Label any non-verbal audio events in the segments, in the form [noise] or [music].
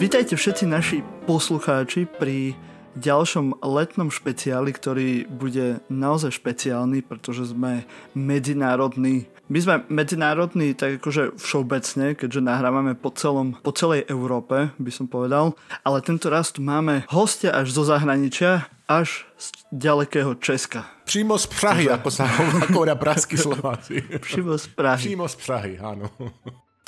Vítajte všetci naši poslucháči pri ďalšom letnom špeciáli, ktorý bude naozaj špeciálny, pretože sme medzinárodní. My sme medzinárodní tak akože všeobecne, keďže nahrávame po, celom, po celej Európe, by som povedal, ale tento raz tu máme hostia až zo zahraničia, až z ďalekého Česka. Přímo z Prahy, ako sa hovorí pražskí Slováci. Přímo z Prahy. Přímo z Prahy, áno.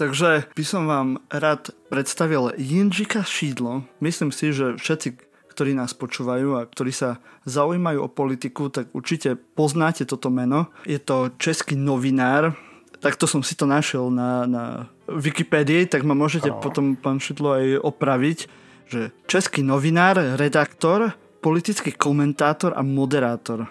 Takže by som vám rád predstavil Jindřika Šídlo. Myslím si, že všetci, ktorí nás počúvajú a ktorí sa zaujímajú o politiku, tak určite poznáte toto meno. Je to český novinár, takto som si to našiel na, na Wikipedii, tak ma môžete no. potom, pán Šidlo, aj opraviť, že český novinár, redaktor, politický komentátor a moderátor.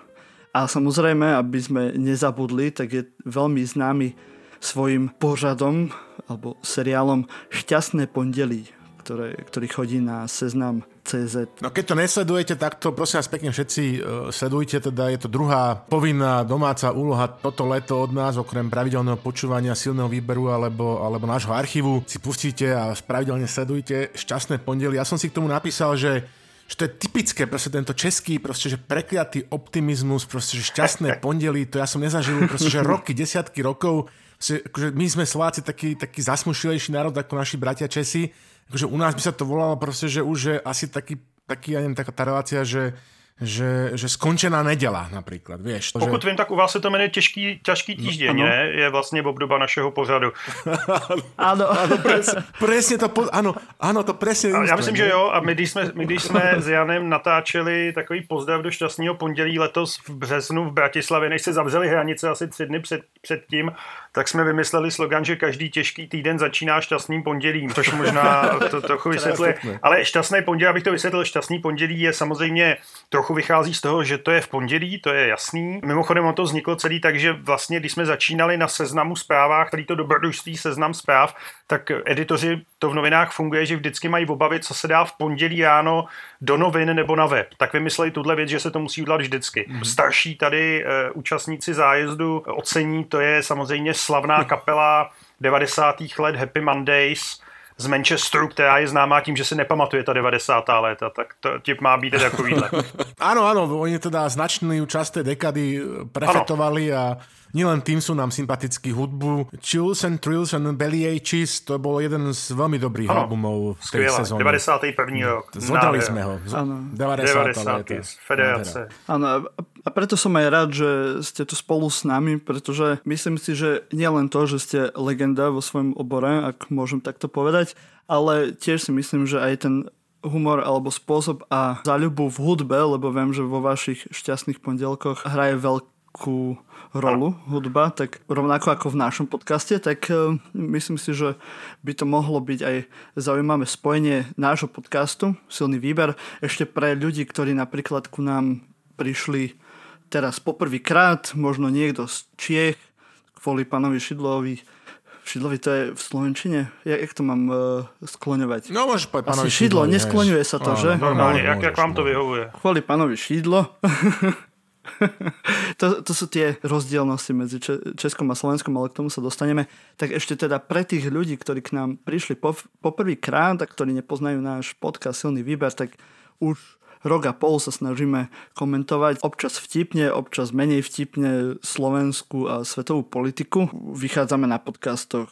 A samozrejme, aby sme nezabudli, tak je veľmi známy svojim pořadom alebo seriálom Šťastné pondelí, ktoré, ktorý chodí na seznam CZ. No keď to nesledujete, tak to prosím vás pekne všetci uh, sledujte, teda je to druhá povinná domáca úloha toto leto od nás, okrem pravidelného počúvania silného výberu alebo, alebo nášho archívu si pustíte a pravidelne sledujte Šťastné pondelí. Ja som si k tomu napísal, že že to je typické, proste tento český, proste, že prekliatý optimizmus, proste, že šťastné [laughs] pondelí, to ja som nezažil, proste, že roky, desiatky rokov, akože my sme Slováci taký, taký zasmušilejší národ ako naši bratia Česi. Akože u nás by sa to volalo proste, že už je asi taký, taký ja neviem, taká tá relácia, že že, že skončená neděla například, vieš. Pokud že... vím, tak u vás se to jmenuje těžký, těžký týždeň, no, ne? Je vlastně obdoba našeho pořadu. [laughs] ano. ano presne, presne to, po, ano, ano, to presne. Já myslím, že jo, a my když, jsme, my když jsme s Janem natáčeli takový pozdrav do šťastného pondělí letos v březnu v Bratislavě, než se zavřeli hranice asi tři dny před, před tím, tak jsme vymysleli slogan, že každý těžký týden začíná šťastným pondělím, což možná [laughs] to trochu vysvětluje. Ale šťastný pondělí, abych to vysvětlil, šťastný pondělí je samozřejmě trochu vychází z toho, že to je v pondělí, to je jasný. Mimochodem on to vzniklo celý tak, že vlastně, když jsme začínali na seznamu zprávách, který to dobrodružství seznam zpráv, tak editoři to v novinách funguje, že vždycky mají obavy, co se dá v pondělí ráno do novin nebo na web. Tak vymysleli tuhle věc, že se to musí udělat vždycky. Mm-hmm. Starší tady e, účastníci zájezdu ocení, to je samozřejmě slavná kapela 90. let Happy Mondays, z Manchesteru, která je známá tím, že si nepamatuje ta 90. léta, tak to tip má být takovýhle. [laughs] ano, ano, oni teda značný čas té dekady prefetovali a Nielen tým sú nám sympatickí hudbu. Chills and Trills and Belly Aches, to bol jeden z veľmi dobrých ano, albumov v tej sezóne. 91. rok. Zodali sme ho. Ano. 90. 90. Federace. Áno, a preto som aj rád, že ste tu spolu s nami, pretože myslím si, že nielen to, že ste legenda vo svojom obore, ak môžem takto povedať, ale tiež si myslím, že aj ten humor alebo spôsob a záľubu v hudbe, lebo viem, že vo vašich šťastných pondelkoch hraje veľkú rolu hudba, tak rovnako ako v našom podcaste, tak uh, myslím si, že by to mohlo byť aj zaujímavé spojenie nášho podcastu, silný výber, ešte pre ľudí, ktorí napríklad ku nám prišli teraz poprvýkrát, možno niekto z Čiech, kvôli pánovi Šidlovi, Šidlovi to je v Slovenčine? Jak, jak to mám uh, skloňovať? No môžeš povedať pánovi Šidlo, neskloňuje sa to, no, že? Normálne, jak, jak vám to vyhovuje. Kvôli pánovi Šidlo. [laughs] [laughs] to, to sú tie rozdielnosti medzi Českom a Slovenskom, ale k tomu sa dostaneme. Tak ešte teda pre tých ľudí, ktorí k nám prišli po, poprvýkrát a ktorí nepoznajú náš podcast Silný výber, tak už rok a pol sa snažíme komentovať občas vtipne, občas menej vtipne slovenskú a svetovú politiku. Vychádzame na podcastoch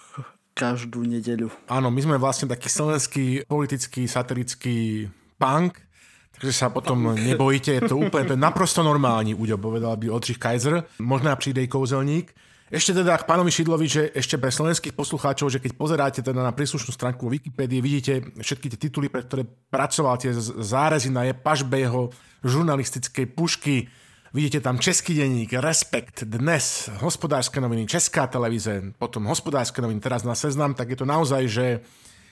každú nedeľu. Áno, my sme vlastne taký slovenský politický satirický punk, Takže sa potom nebojíte, je to úplne to je naprosto normální, Uďo, povedal by Oldřich Kaiser. Možná přijde i kouzelník. Ešte teda k pánovi Šidlovi, že ešte pre slovenských poslucháčov, že keď pozeráte teda na príslušnú stránku Wikipédie, vidíte všetky tie tituly, pre ktoré pracoval, tie zárezy na pažbe jeho žurnalistickej pušky, Vidíte tam Český denník, Respekt, Dnes, hospodárske noviny, Česká televize, potom hospodárske noviny, teraz na seznam, tak je to naozaj, že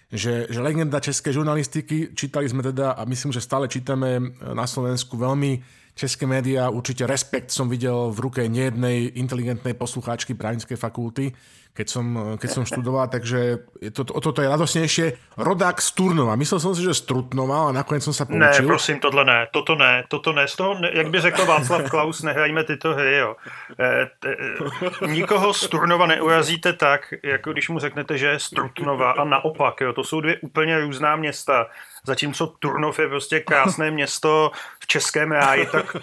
že, že legenda českej žurnalistiky, čítali sme teda a myslím, že stále čítame na Slovensku veľmi české médiá, určite Respekt som videl v ruke nejednej inteligentnej poslucháčky právnickej fakulty, keď som, keď som študoval, [laughs] takže to, o toto je radosnejšie. Rodák z Turnova. Myslel som si, že z Trutnova a nakoniec som sa poučil. Ne, prosím, tohle ne, toto ne, toto ne. Z toho, ne, jak by řekl Václav Klaus, nehrajme tyto hry, jo. E, te, e, nikoho z Turnova neurazíte tak, jako když mu řeknete, že je z Trutnova a naopak, jo. To jsou dvě úplně různá města. Zatímco Turnov je prostě krásné [laughs] město v českém ráji, tak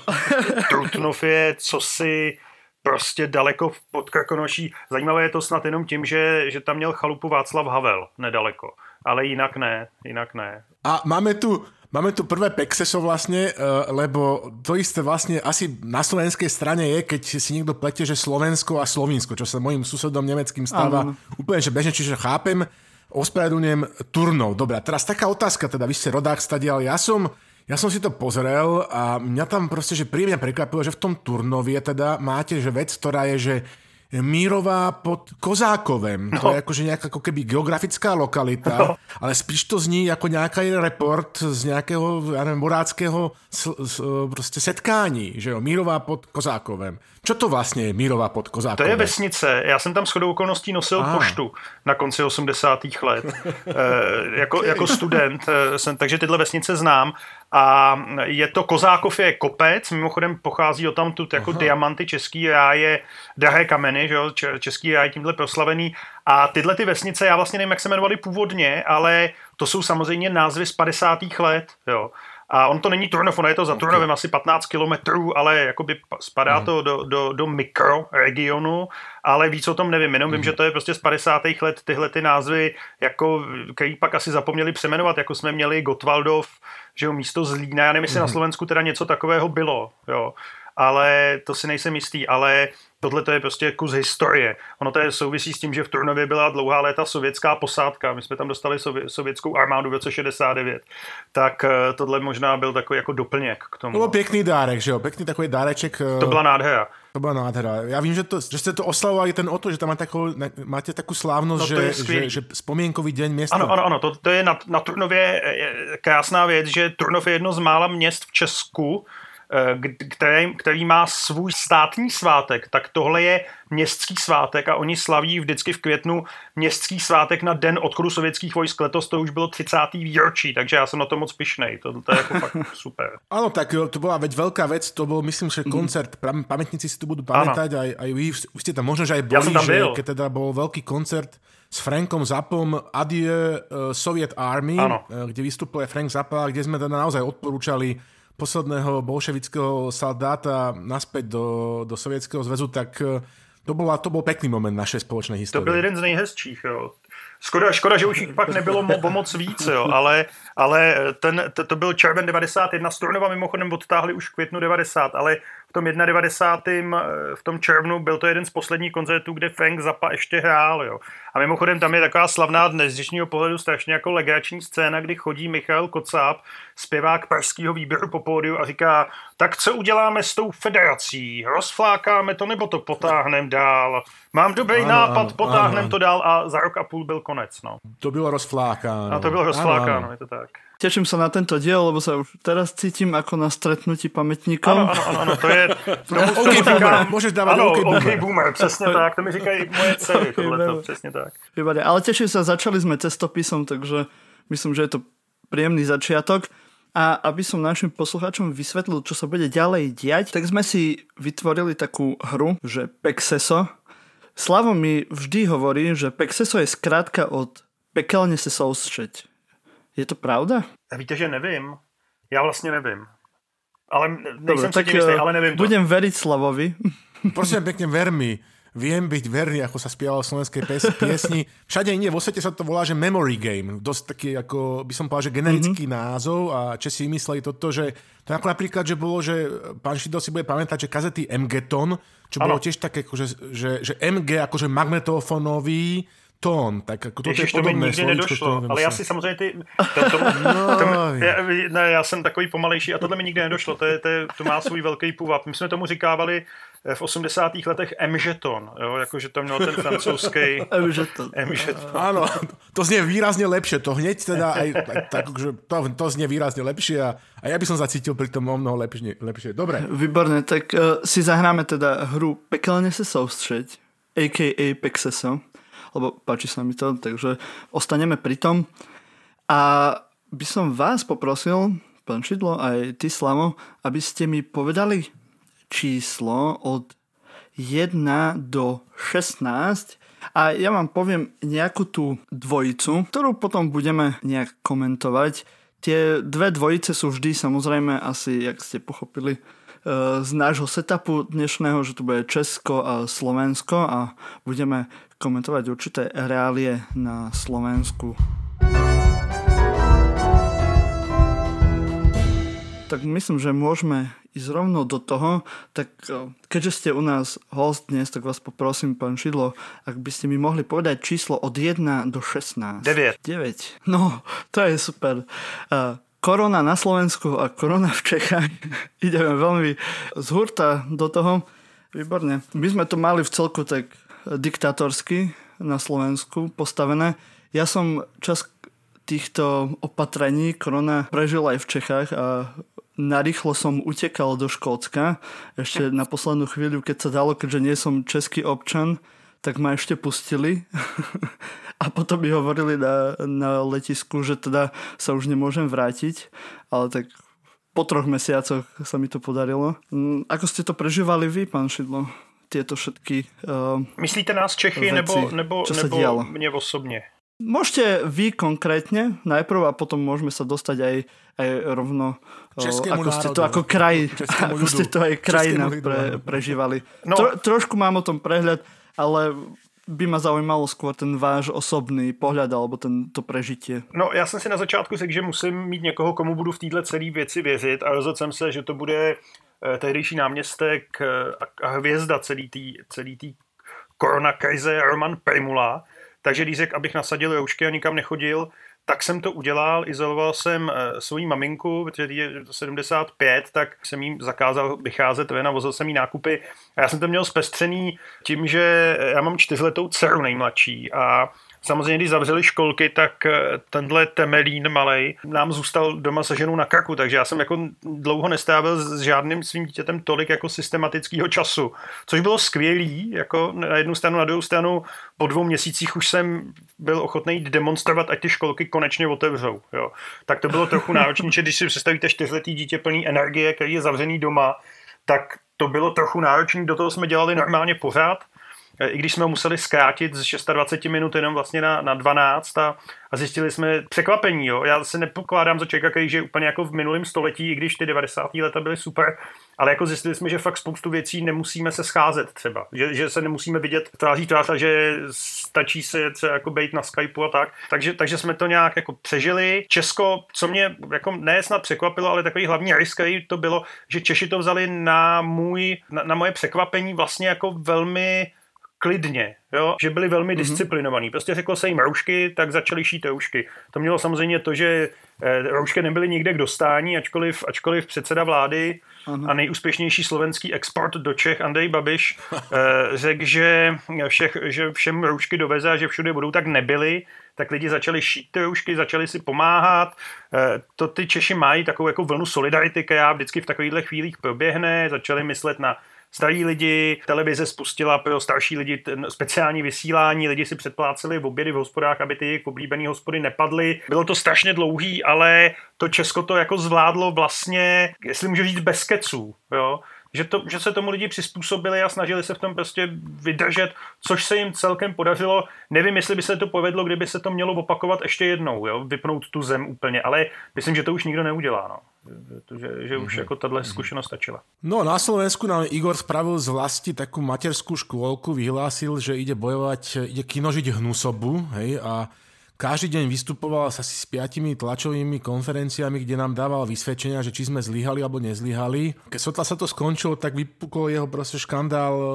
Trutnov je cosi prostě daleko pod Krkonoší. Zajímavé je to snad jenom tím, že, že tam měl chalupu Václav Havel nedaleko. Ale jinak ne, jinak ne. A máme tu Máme tu prvé Pexeso vlastne, eh, lebo to isté vlastne asi na slovenskej strane je, keď si niekto plete, že Slovensko a Slovinsko, čo sa mojim susedom nemeckým stáva ano. úplne že bežne, čiže chápem, ospravedlňujem Turnov. Dobre, teraz taká otázka, teda vy ste rodák stadial, ja som ja som si to pozrel a mňa tam proste, že príjemne prekvapilo, že v tom Turnovie teda máte, že vec, ktorá je, že Mírová pod Kozákovem. No. To je akože nejaká ako keby geografická lokalita, no. ale spíš to zní ako nejaký report z nejakého, ja neviem, boráckého s, s, prostě setkání, že jo, Mírová pod Kozákovem. Co to vlastně je Mírová pod Kozákovem? To je vesnice. Já jsem tam shodou okolností nosil ah. poštu na konci 80. let. e, jako, jako student e, jsem, takže tyhle vesnice znám. A je to Kozákov je kopec, mimochodem pochází o tam tu jako Aha. diamanty český ráje, drahé kameny, že jo, český ráj tímhle proslavený. A tyhle ty vesnice, já vlastně nevím, jak se jmenovaly původně, ale to jsou samozřejmě názvy z 50. let, jo. A on to není Turnov, ono je to za Turnovem asi 15 kilometrů, ale jakoby spadá mm. to do, do, do mikroregionu, ale víc o tom nevím, jenom mm. vím, mhm. že to je prostě z 50. let tyhle ty názvy, jako, který pak asi zapomněli přeměnovat, jako jsme měli Gotwaldov, že jo, místo Zlína, já nevím, jestli mm. na mhm. Slovensku teda něco takového bylo, jo ale to si nejsem jistý, ale tohle to je prostě kus historie. Ono to je souvisí s tím, že v Turnově byla dlouhá léta sovětská posádka, my jsme tam dostali sově, sovětskou armádu v roce 69, tak eh, tohle možná byl takový jako doplněk k tomu. To byl pěkný dárek, že jo, pěkný takový dáreček. Eh, to byla nádhera. To byla nádhera. Já vím, že, to, že jste to oslavovali ten o to, že tam máte takovou, máte takovou slávnost, no, že, že, že vzpomínkový den města. Ano, ano, ano, to, to je na, na Turnově krásná věc, že Turnov je jedno z mála měst v Česku, Eh, který, který má svůj státní svátek, tak tohle je městský svátek a oni slaví vždycky v květnu městský svátek na den odchodu sovětských vojsk. Letos to už bylo 30. výročí, takže já jsem na to moc pišnej. To, to je jako fakt [laughs] super. Ano, tak to byla veď velká věc, to byl, myslím, že mhm. koncert, mm. pamětníci si to budou pamätať, aj, aj vy, už ste tam možno, že aj boli, že keď teda bol veľký koncert s Frankom Zapom Adieu uh, Soviet Army, ano. Uh, kde vystupuje Frank Zappa, kde sme teda naozaj odporúčali posledného bolševického saldáta naspäť do, do Sovětského zväzu, tak eh, to, bola, to bol pekný moment našej spoločnej historie. To byl jeden z nejhezčích, jo. Škoda, škoda, že už jich pak nebylo mo- moc víc, jo, ale, ale ten, to, to byl červen 91, Strunova mimochodem odtáhli už v květnu 90, ale tom 91. v tom červnu byl to jeden z posledních koncertů, kde Frank Zappa ještě hrál, jo. A mimochodem tam je taková slavná dnes z dnešního pohledu strašně jako legrační scéna, kdy chodí Michal Kocáb, zpěvák pražského výběru po pódiu a říká, tak co uděláme s tou federací? Rozflákáme to nebo to potáhneme dál? Mám dobrý ano, nápad, ano, potáhneme to dál a za rok a půl byl konec. No. To bylo rozflákáno. A to bylo rozflákáno, je to tak. Teším sa na tento diel, lebo sa už teraz cítim ako na stretnutí pamätníkom. Ano, ano, ano, to je... [laughs] Tomu, OK, boomer, môžeš dávať ano, OK, boomer. OK, boomer, přesně [laughs] tak, to mi říkají moje dcery, tohleto, přesně tak. Výborné, ale teším sa, začali sme cestopisom, takže myslím, že je to príjemný začiatok. A aby som našim poslucháčom vysvetlil, čo sa bude ďalej diať, tak sme si vytvorili takú hru, že Pexeso. Slavo mi vždy hovorí, že Pexeso je skrátka od pekelne se soustřeď. Je to pravda? A víte, že nevím. Já vlastně nevím. Ale nejsem Dobre, tak jistý, ale nevím Budem to. veriť Slavovi. [laughs] Prosím pekne, ver mi viem byť verný, ako sa spievalo v slovenskej [laughs] piesni. Všade inde vo svete sa to volá, že memory game. Dosť taký, ako by som povedal, že generický mm-hmm. názov a Česi mysleli toto, že to ako napríklad, že bolo, že pán Šidol si bude pamätať, že kazety MG-ton, čo ano. bolo tiež také, že, že, že MG akože magnetofónový, tón, tak jako to Ježiš, to mi nikdy nedošlo, ale já si samozřejmě ty... To, to, no, to, [laughs] já, ne, já jsem takový pomalejší a tohle mi nikdy nedošlo, to, je, to, je, to má svůj velký půvab. My jsme tomu říkávali v 80. letech M-žeton, jo, jakože to mělo ten francouzský [laughs] M-žeton. M-žeton. Áno, to znie výrazne lepšie, to hneď teda aj, tak, že to, to znie výrazne lepšie a, a ja by som zacítil pri tom o mnoho lepšie. lepšie. Dobre. Výborne, tak uh, si zahráme teda hru Pekelne se soustřeď, a.k.a. Pexeso, lebo páči sa mi to, takže ostaneme pri tom. A by som vás poprosil, pán Šidlo, aj ty, Slavo, aby ste mi povedali číslo od 1 do 16 a ja vám poviem nejakú tú dvojicu, ktorú potom budeme nejak komentovať. Tie dve dvojice sú vždy samozrejme asi, jak ste pochopili, z nášho setupu dnešného, že tu bude Česko a Slovensko a budeme komentovať určité reálie na Slovensku. Tak myslím, že môžeme ísť rovno do toho, tak e, keďže ste u nás host dnes, tak vás poprosím, pán Šidlo, ak by ste mi mohli povedať číslo od 1 do 16. 9. 9. No, to je super. Korona na Slovensku a korona v Čechách. [laughs] Ideme veľmi z hurta do toho. Výborne. My sme to mali v celku tak diktatorsky na Slovensku postavené. Ja som čas týchto opatrení korona prežil aj v Čechách a narýchlo som utekal do Škótska. Ešte na poslednú chvíľu, keď sa dalo, keďže nie som český občan, tak ma ešte pustili. [laughs] a potom mi hovorili na, na letisku, že teda sa už nemôžem vrátiť. Ale tak po troch mesiacoch sa mi to podarilo. Mm, ako ste to prežívali vy, pán Šidlo? Tieto všetky uh, Myslíte nás Čechy veci, nebo, nebo, nebo mne osobne? Môžete vy konkrétne najprv a potom môžeme sa dostať aj, aj rovno Českému ako ste to ako kraj, [laughs] ako ste to aj krajina pre, prežívali. No. Tro, trošku mám o tom prehľad, ale by ma zaujímalo skôr ten váš osobný pohľad alebo ten, to prežitie. No já jsem si na začátku řekl, že musím mít někoho, komu budu v této celé věci věřit a rozhodl jsem se, že to bude eh, tehdejší náměstek eh, a hvězda celý té celý tý korona krize Roman Primula, takže když řekl, abych nasadil roušky a nikam nechodil, tak jsem to udělal, izoloval jsem eh, svoji maminku, protože je 75, tak jsem jí zakázal vycházet ven a vozil jsem jí nákupy. A já jsem to měl zpestřený tím, že já mám čtyřletou dceru nejmladší a Samozřejmě, když zavřeli školky, tak eh, tenhle temelín malej nám zůstal doma se ženou na krku, takže já jsem jako dlouho nestávil s žádným svým dítětem tolik jako systematického času, což bylo skvělý, jako na jednu stranu, na druhou stranu po dvou měsících už jsem byl ochotný jít demonstrovat, ať ty školky konečně otevřou. Jo. Tak to bylo trochu náročné, že když si představíte čtyřletý dítě plný energie, který je zavřený doma, tak to bylo trochu náročné, do toho jsme dělali normálně pořád, i když jsme museli zkrátit z 26 minut jenom vlastně na, na 12 a, a zjistili jsme překvapení. Jo. Já se nepokládám za člověka, který je úplně jako v minulém století, i když ty 90. leta byly super, ale jako zjistili jsme, že fakt spoustu věcí nemusíme se scházet třeba, že, že se nemusíme vidět tváří tvář a že stačí se třeba jako být na Skypeu a tak. Takže, takže jsme to nějak jako přežili. Česko, co mě jako ne snad překvapilo, ale takový hlavní risk, to bylo, že Češi to vzali na můj, na, na moje překvapení vlastně jako velmi klidně, jo? že byli velmi mm-hmm. disciplinovaní. Prostě řeklo se jim roušky, tak začali šít roušky. To mělo samozřejmě to, že eh, roušky nebyly nikde k dostání, ačkoliv, ačkoliv předseda vlády ano. a nejúspěšnější slovenský export do Čech Andrej Babiš eh, řekl, že, všech, že všem roušky doveze a že všude budou, tak nebyly, tak lidi začali šít ty roušky, začali si pomáhat. Eh, to ty Češi mají takovou jako vlnu solidarity, která vždycky v takovýchhle chvílích proběhne, začali myslet na starý lidi, televize spustila pro starší lidi speciální vysílání, lidi si předpláceli v obědy v hospodách, aby ty jejich oblíbené hospody nepadly. Bylo to strašně dlouhý, ale to Česko to jako zvládlo vlastně, jestli můžu říct, bez keců, jo že, to, že se tomu lidi přizpůsobili a snažili se v tom prostě vydržet, což se jim celkem podařilo. Nevím, jestli by se to povedlo, kdyby se to mělo opakovat ještě jednou, jo? vypnout tu zem úplně, ale myslím, že to už nikdo neudělá. No. Že, že už mm-hmm. jako tahle zkušenost stačila. No na Slovensku nám Igor spravil z vlasti takú materskú škôlku, vyhlásil, že ide bojovať, ide kinožiť hnusobu, hej, a každý deň vystupoval sa s piatimi tlačovými konferenciami, kde nám dával vysvedčenia, že či sme zlyhali alebo nezlyhali. Keď sotva sa to skončilo, tak vypukol jeho proste škandál e,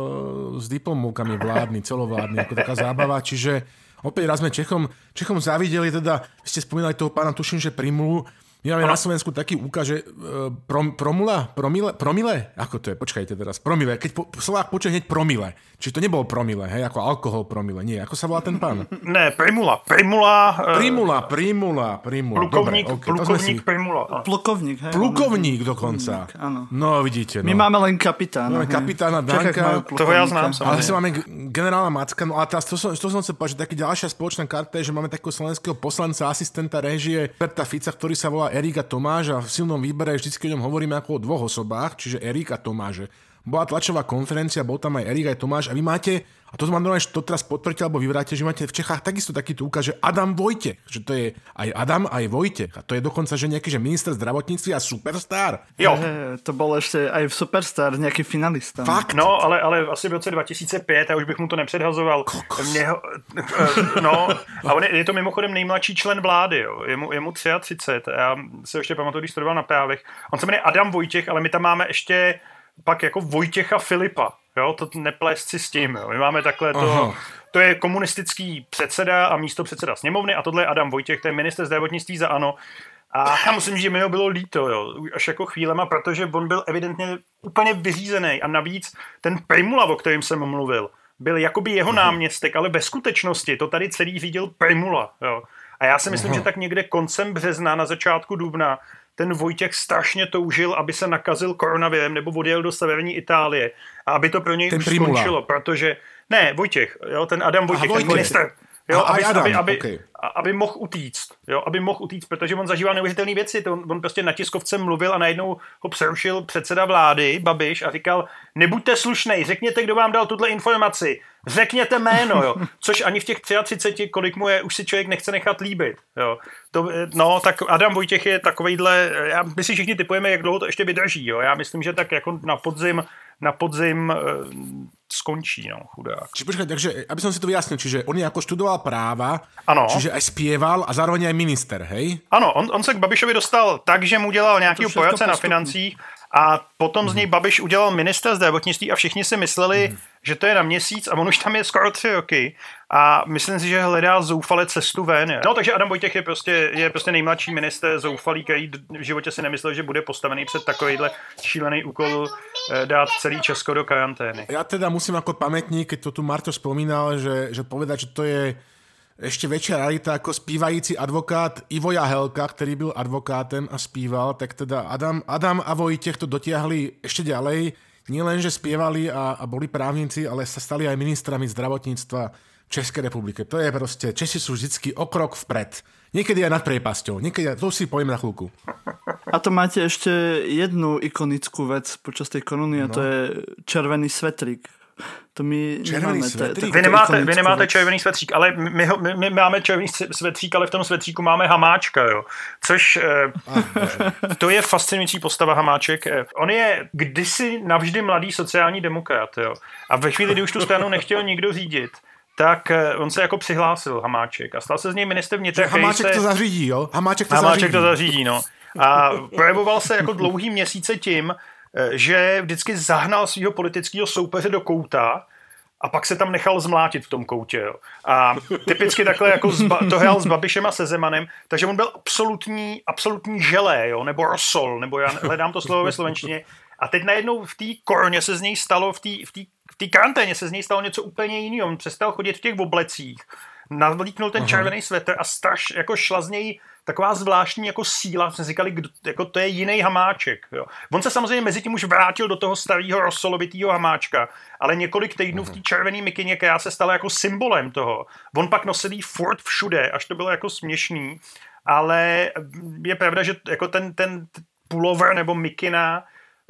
s diplomkami vládny, celovládny, ako taká zábava. Čiže Opäť raz sme Čechom, Čechom zavideli, teda, ste spomínali toho pána, tuším, že Primulu, my máme na Slovensku taký úkaz, že uh, prom, promula, promile, promile, ako to je, počkajte teraz, promile, keď po, Slovák počuje hneď promile, čiže to nebolo promile, hej, ako alkohol promile, nie, ako sa volá ten pán? [laughs] Ne, Primula, Primula. Uh, primula, Primula, Primula, plukovník, Dobre, okay, plukovník si... Primula. Plukovník, hej. Plukovník dokonca. Plukovník, áno. No, vidíte. No. My máme len kapitána. Máme kapitána Danka. To ja znám, Ale si máme generála Macka, no a teraz to som, to som chcel povedať, že taký ďalšia spoločná karta je, že máme takého slovenského poslanca, asistenta režie Perta Fica, ktorý sa volá Erika Tomáš a v silnom výbere vždycky o ňom hovoríme ako o dvoch osobách, čiže Erik a. Bola tlačová konferencia, bol tam aj Erik aj Tomáš a vy máte, a to mám normálne, že to teraz potvrdiť alebo vyvráte, že máte v Čechách takisto takýto úkaz, že Adam Vojtech, že to je aj Adam, aj Vojtech. A to je dokonca, že nejaký že minister zdravotníctva a superstar. Jo. He, to bol ešte aj v Superstar nejaký finalista. Fakt? No, ale, ale asi v roce 2005, a už bych mu to nepředhazoval. Mě, eh, no, a on je, je, to mimochodem nejmladší člen vlády, jo. Je, mu, je mu 33, já se ještě pamatuju, když studoval na právech. On se jmenuje Adam Vojtěch, ale my tam máme ještě pak jako Vojtěcha Filipa. Jo, to neplést si s tím. Jo. My máme takhle to, Aha. to je komunistický předseda a místo předseda sněmovny a tohle je Adam Vojtěch, to je minister zdravotnictví za ANO. A já musím říct, že mi ho bylo líto, jo, až jako chvílema, protože on byl evidentně úplně vyřízený a navíc ten Primula, o kterým jsem mluvil, byl jakoby jeho náměstek, ale ve skutečnosti to tady celý řídil Primula, jo. A já si myslím, Aha. že tak někde koncem března, na začátku dubna, ten Vojtěch strašně toužil, aby se nakazil koronavirem nebo odjel do severní Itálie a aby to pro něj ten už Primula. skončilo, protože ne, Vojtěch, jo, ten Adam Vojtěch, Aha, ten minister, jo, Aha, aby, Adam, aby, aby, okay. aby mohl utíct, jo, aby mohl utíct, protože on zažíval neuvěřitelné věci, to on, on prostě na tiskovce mluvil a najednou ho přerušil předseda vlády, Babiš, a říkal, nebuďte slušnej, řekněte, kdo vám dal tuhle informaci, řekněte jméno, jo. Což ani v těch 33, kolik mu je, už si člověk nechce nechat líbit, jo. To, no, tak Adam Vojtěch je takovejhle, já, my si všichni typujeme, jak dlouho to ještě vydrží, jo. Já myslím, že tak jako na podzim, na podzim skončí, no, chudák. Čiže počkaj, takže, aby som si to vyjasnil, čiže on jako študoval práva, ano. čiže aj spieval a zároveň aj minister, hej? Ano, on, on se k Babišovi dostal tak, že mu dělal nějaký poradce na financích a potom mm-hmm. z něj mhm. Babiš udělal minister zdravotnictví a všichni si mysleli, mm-hmm. že to je na měsíc a on už tam je skoro tři roky a myslím si, že hledá zoufale cestu ven. No takže Adam Vojtěch je prostě, je prostě nejmladší minister zoufalý, který v životě si nemyslel, že bude postavený před takovýhle šílený úkol eh, dát celý Česko do karantény. Já teda musím jako pamětník, keď to tu Marto spomínal, že, že povedať, že to je ešte väčšia realita ako spívající advokát Ivo Jahelka, ktorý byl advokátem a spíval, tak teda Adam, Adam a Vojtech to dotiahli ešte ďalej. Nie len, že a, a boli právnici, ale sa stali aj ministrami zdravotníctva Českej republike. To je proste, Česi sú vždycky o krok vpred. Niekedy aj nad priepasťou, niekedy, to si poviem na chvíľku. A to máte ešte jednu ikonickú vec počas tej koruny a no. to je červený svetrik to my červený nemáme. Svetřík. Vy nemáte, vy nemáte červený svetřík, ale my, my, my máme červený svetřík, ale v tom svetříku máme hamáčka, jo. Což eh, ah, to je fascinující postava hamáček. Eh, on je kdysi navždy mladý sociální demokrat, jo. A ve chvíli, kdy už tu stranu nechtěl nikdo řídit, tak eh, on se jako přihlásil Hamáček a stal se z něj minister vnitra. Hamáček se... to zařídí, jo? Hamáček to Hamáček zařídí. to zařídí, no. A projevoval se jako dlouhý měsíce tím, že vždycky zahnal svého politického soupeře do kouta a pak se tam nechal zmlátit v tom koutě. Jo. A typicky takhle jako zba, to hrál s Babišem a se Zemanem, takže on byl absolutní, absolutní želé, jo, nebo rosol, nebo já hledám to slovo ve slovenštině. A teď najednou v té koroně se z něj stalo, v té v v té karanténě se z něj stalo něco úplně jiného. On přestal chodit v těch oblecích, navlíknul ten červený svetr a straš, jako šla z něj taková zvláštní jako síla, jsme říkali, kdo, jako to je jiný hamáček. Jo. On se samozřejmě mezi tím už vrátil do toho starého rosolovitého hamáčka, ale několik týdnů v té červené mikině, která se stala jako symbolem toho. On pak nosil furt všude, až to bylo jako směšný, ale je pravda, že jako ten, ten pullover nebo mikina,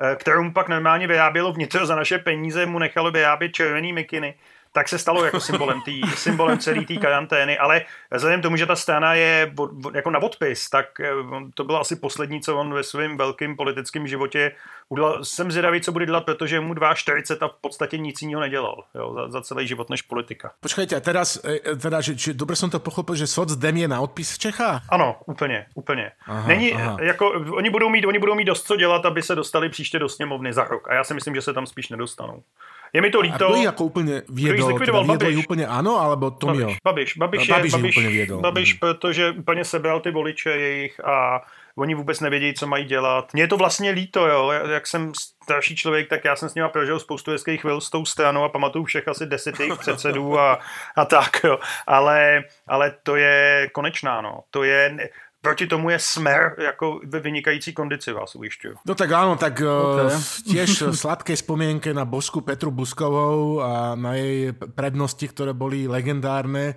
eh, kterou mu pak normálně vyrábělo vnitro za naše peníze, mu nechalo vyrábět červený mikiny tak se stalo jako symbolem, tý, symbolem celé té karantény, ale vzhledem tomu, že ta strana je jako na odpis, tak eh, to bylo asi poslední, co on ve svém velkém politickém životě Udal, jsem zvědavý, co bude dělat, protože mu 42 a v podstatě nic jiného nedělal jo, za, za celý život než politika. Počkejte, a teraz, e, e, teda, že, že dobre som to pochopil, že socdem je na odpis v Čechách? Ano, úplně, úplně. Aha, Není, aha. jako, oni budou, mít, oni budou mít dost co dělat, aby se dostali příště do sněmovny za rok. A já si myslím, že se tam spíš nedostanou. Je mi to líto. A kdo jako úplně viedol? Teda viedol úplně ano, alebo Tomio? Babiš, Babiš, Babiš, je, Babiš, Babiš, úplně viedol. Babiš, mm. protože úplně sebral ty voliče jejich a oni vůbec nevědějí, co mají dělat. Mně je to vlastně líto, jo. Jak jsem starší člověk, tak já jsem s nimi prožil spoustu hezkých chvil s tou stranou a pamatuju všech asi deset jejich předsedů a, a tak, jo. Ale, ale to je konečná, no. To je, proti tomu je smer jako ve vynikající kondici, vás ujišťuju. No tak áno, tak okay. tiež sladké spomienke na Bosku Petru Buskovou a na jej prednosti, ktoré boli legendárne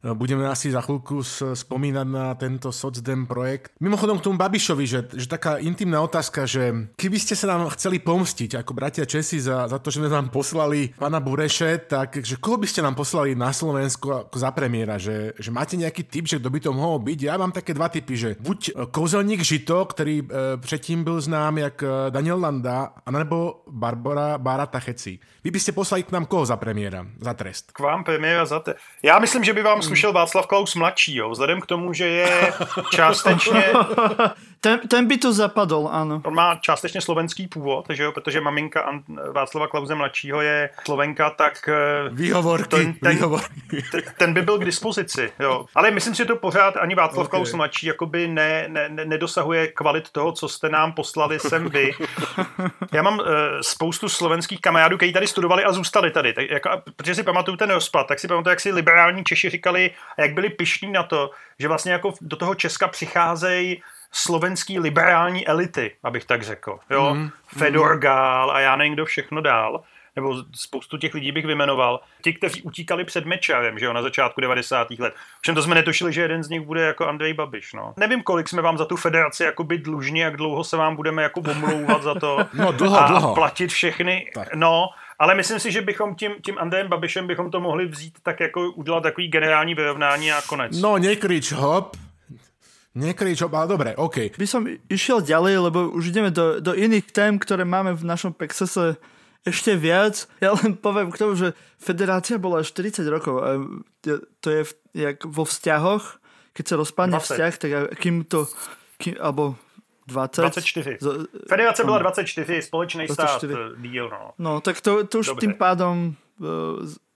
Budeme asi za chvíľku spomínať na tento socdem projekt. Mimochodom k tomu Babišovi, že, že taká intimná otázka, že keby ste sa nám chceli pomstiť ako bratia Česi za, za to, že sme nám poslali pana Bureše, tak že koho by ste nám poslali na Slovensko ako za premiéra? Že, že máte nejaký typ, že kto by to mohol byť? Ja mám také dva typy, že buď kouzelník Žito, ktorý e, předtím byl znám jak e, Daniel Landa, anebo Barbara Bára Tacheci. Vy byste poslali k nám koho za premiéra, za trest? K vám premiéra za trest. Já myslím, že by vám slušel Václav Klaus mladší, jo, vzhledem k tomu, že je částečně... [laughs] ten, ten by to zapadl, ano. On má částečně slovenský původ, že jo, protože maminka Václava Klauze mladšího je slovenka, tak... Eh, výhovorky, ten, ten, výhovorky. ten by byl k dispozici, jo. Ale myslím si, že to pořád ani Václav okay. Klaus mladší jakoby ne, ne, ne, nedosahuje kvalit toho, co jste nám poslali sem vy. [laughs] Já mám uh, spoustu slovenských kamarádů, kteří tady studovali a zůstali tady. Tak, jako, protože si pamatuju ten rozpad, tak si pamatuju, jak si liberální Češi říkali, a jak byli pišní na to, že vlastně jako do toho Česka přicházejí slovenský liberální elity, abych tak řekl. Jo? Mm. Fedor Gál a já nevím, kdo všechno dál nebo spoustu těch lidí bych vymenoval, ti, kteří utíkali před Mečarem, že jo, na začátku 90. let. Všem to jsme netušili, že jeden z nich bude jako Andrej Babiš, no. Nevím, kolik jsme vám za tu federaci jako by dlužní, jak dlouho se vám budeme jako omlouvat za to. [laughs] No, dlouho, a dlouho. platit všechny. Tak. No, ale myslím si, že bychom tím, tím Andrejem Babišem bychom to mohli vzít tak jako udělat takový generální vyrovnání a konec. No, nekrič hop, Nekrič, ale dobre, OK. By som išiel ďalej, lebo už ideme do, do iných tém, ktoré máme v našom Pexese ešte viac. Ja len poviem k tomu, že federácia bola 40 rokov. A to je v, jak vo vzťahoch, keď sa rozpadne 20. vzťah, tak kým to, kým, alebo 20. 24. Federace byla 24, společný 24. stát díl. No. no, tak to, to už Dobře. tým pádom uh,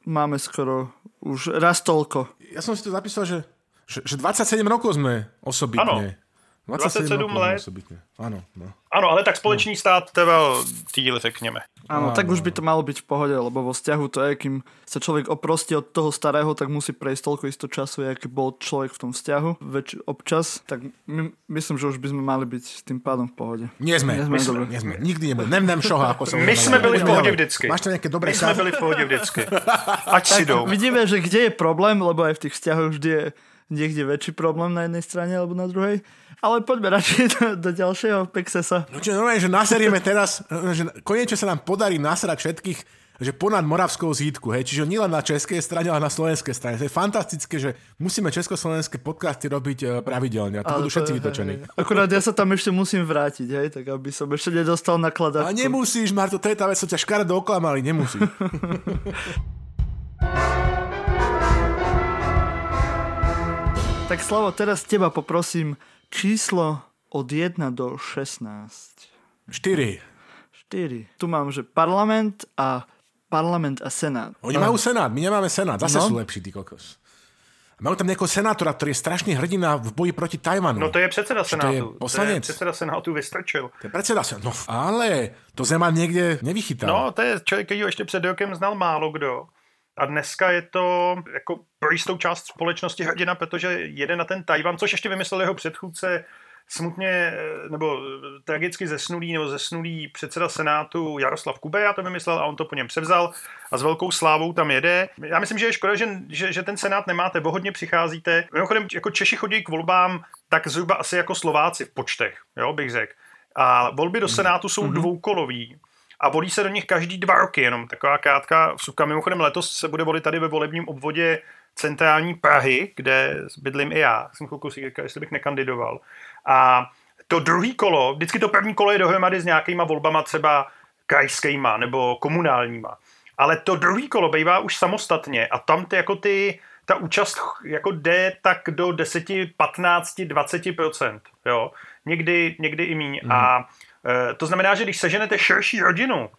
máme skoro už raz toľko. Ja som si to zapísal, že, že, že 27 rokov sme osobitne. Ano. 27, 27 let. Osobitne. Áno, no. Ano, ale tak společný no. stát teba díl, řekněme. Áno, tak už by to malo byť v pohode, lebo vo vzťahu to je, kým sa človek oprostí od toho starého, tak musí prejsť toľko isto času, aký bol človek v tom vzťahu väč- občas, tak my, myslím, že už by sme mali byť s tým pádom v pohode. Nie sme, nie sme, sme, nie sme. nikdy nebude. Nem, nem šoha, ako som My sme byli v pohode vždycky. Máš to nejaké dobré My sme byli v pohode vždycky. [laughs] Ať si jdou. Vidíme, že kde je problém, lebo aj v tých vzťahoch vždy je niekde väčší problém na jednej strane alebo na druhej. Ale poďme radšej [laughs] do, do ďalšieho Pexesa. No čo, normálne, že naserieme teraz, že konečne sa nám podarí nasrať všetkých že ponad Moravskou zítku, hej, čiže nielen na českej strane, ale na slovenskej strane. To je fantastické, že musíme československé podcasty robiť e, pravidelne a to ale budú všetci vytočení. Akurát ja sa tam ešte musím vrátiť, hej, tak aby som ešte nedostal nakladačku. A nemusíš, Marto, to je tá vec, čo ťa škaredo oklamali, nemusíš. [laughs] tak Slavo, teraz teba poprosím číslo od 1 do 16. 4. 4. Tu mám, že parlament a parlament a senát. Oni majú senát, my nemáme senát. Zase no. sú lepší, ty kokos. Majú tam nejakého senátora, ktorý je strašný hrdina v boji proti Tajvanu. No to je predseda senátu. To je poslanec. To je predseda senátu vystrčil. To je predseda senátu. No ale to Zeman někde nevychytal. No to je člověk, který ho ještě před rokem znal málo kdo. A dneska je to jako pro jistou část společnosti hrdina, protože jede na ten Tajvan, což ještě vymyslel jeho předchůdce smutně eh, nebo eh, tragicky zesnulý nebo zesnulý předseda Senátu Jaroslav Kube, já to vymyslel a on to po něm převzal a s velkou slávou tam jede. Já myslím, že je škoda, že, že, že ten Senát nemáte, vy hodně přicházíte. Mimochodem, jako Češi chodí k volbám tak zhruba asi jako Slováci v počtech, jo, bych řekl. A volby do Senátu jsou mm-hmm. dvoukolový a volí se do nich každý dva roky, jenom taková krátká vsuvka. Mimochodem letos se bude volit tady ve volebním obvodě centrální Prahy, kde bydlím i já. Jsem chvilku si říkal, jestli bych nekandidoval. A to druhý kolo, vždycky to první kolo je dohromady s nějakýma volbama třeba krajskýma nebo komunálníma. Ale to druhý kolo bývá už samostatně a tam ty jako ty, ta účast jako jde tak do 10, 15, 20% jo. Někdy, někdy i míň. Mm. A e, to znamená, že když seženete širší rodinu,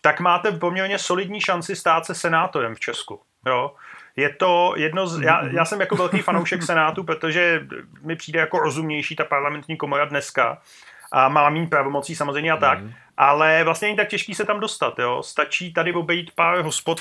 tak máte poměrně solidní šanci stát se senátorem v Česku. Jo. Je to jedno z, já, já jsem jako velký fanoušek Senátu, protože mi přijde jako rozumnější ta parlamentní komora dneska a má méně pravomocí samozřejmě a tak, mm. ale vlastně není tak těžký se tam dostat, jo. Stačí tady obejít pár hospod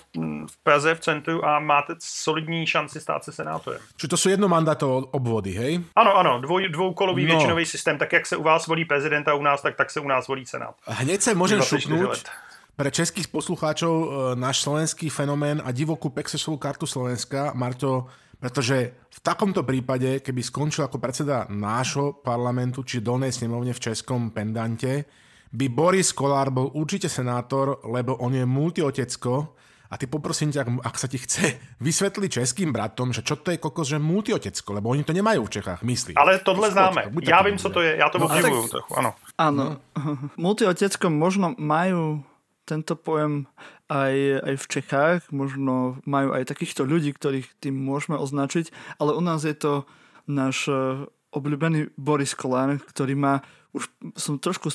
v Praze v centru a máte solidní šanci stát se senátorem. Čiže to jsou jednomandátové obvody, hej? Ano, ano, dvou, dvoukolový no. většinový systém, tak jak se u vás volí prezidenta u nás, tak, tak se u nás volí senát. Hned se môžem šupnúť, pre českých poslucháčov e, náš slovenský fenomén a divokú Pexesovú kartu Slovenska, Marto, pretože v takomto prípade, keby skončil ako predseda nášho parlamentu, či dolnej snemovne v českom pendante, by Boris Kolár bol určite senátor, lebo on je multiotecko a ty poprosím ťa, ak sa ti chce vysvetliť českým bratom, že čo to je kokos, že multiotecko, lebo oni to nemajú v Čechách, myslí. Ale tohle známe. Já vím, co to je, já to no, obdivuju trochu, ano. Áno. No. [laughs] Multiotecko možno majú tento pojem aj, aj v Čechách, možno majú aj takýchto ľudí, ktorých tým môžeme označiť, ale u nás je to náš e, obľúbený Boris Kolár, ktorý má, už som trošku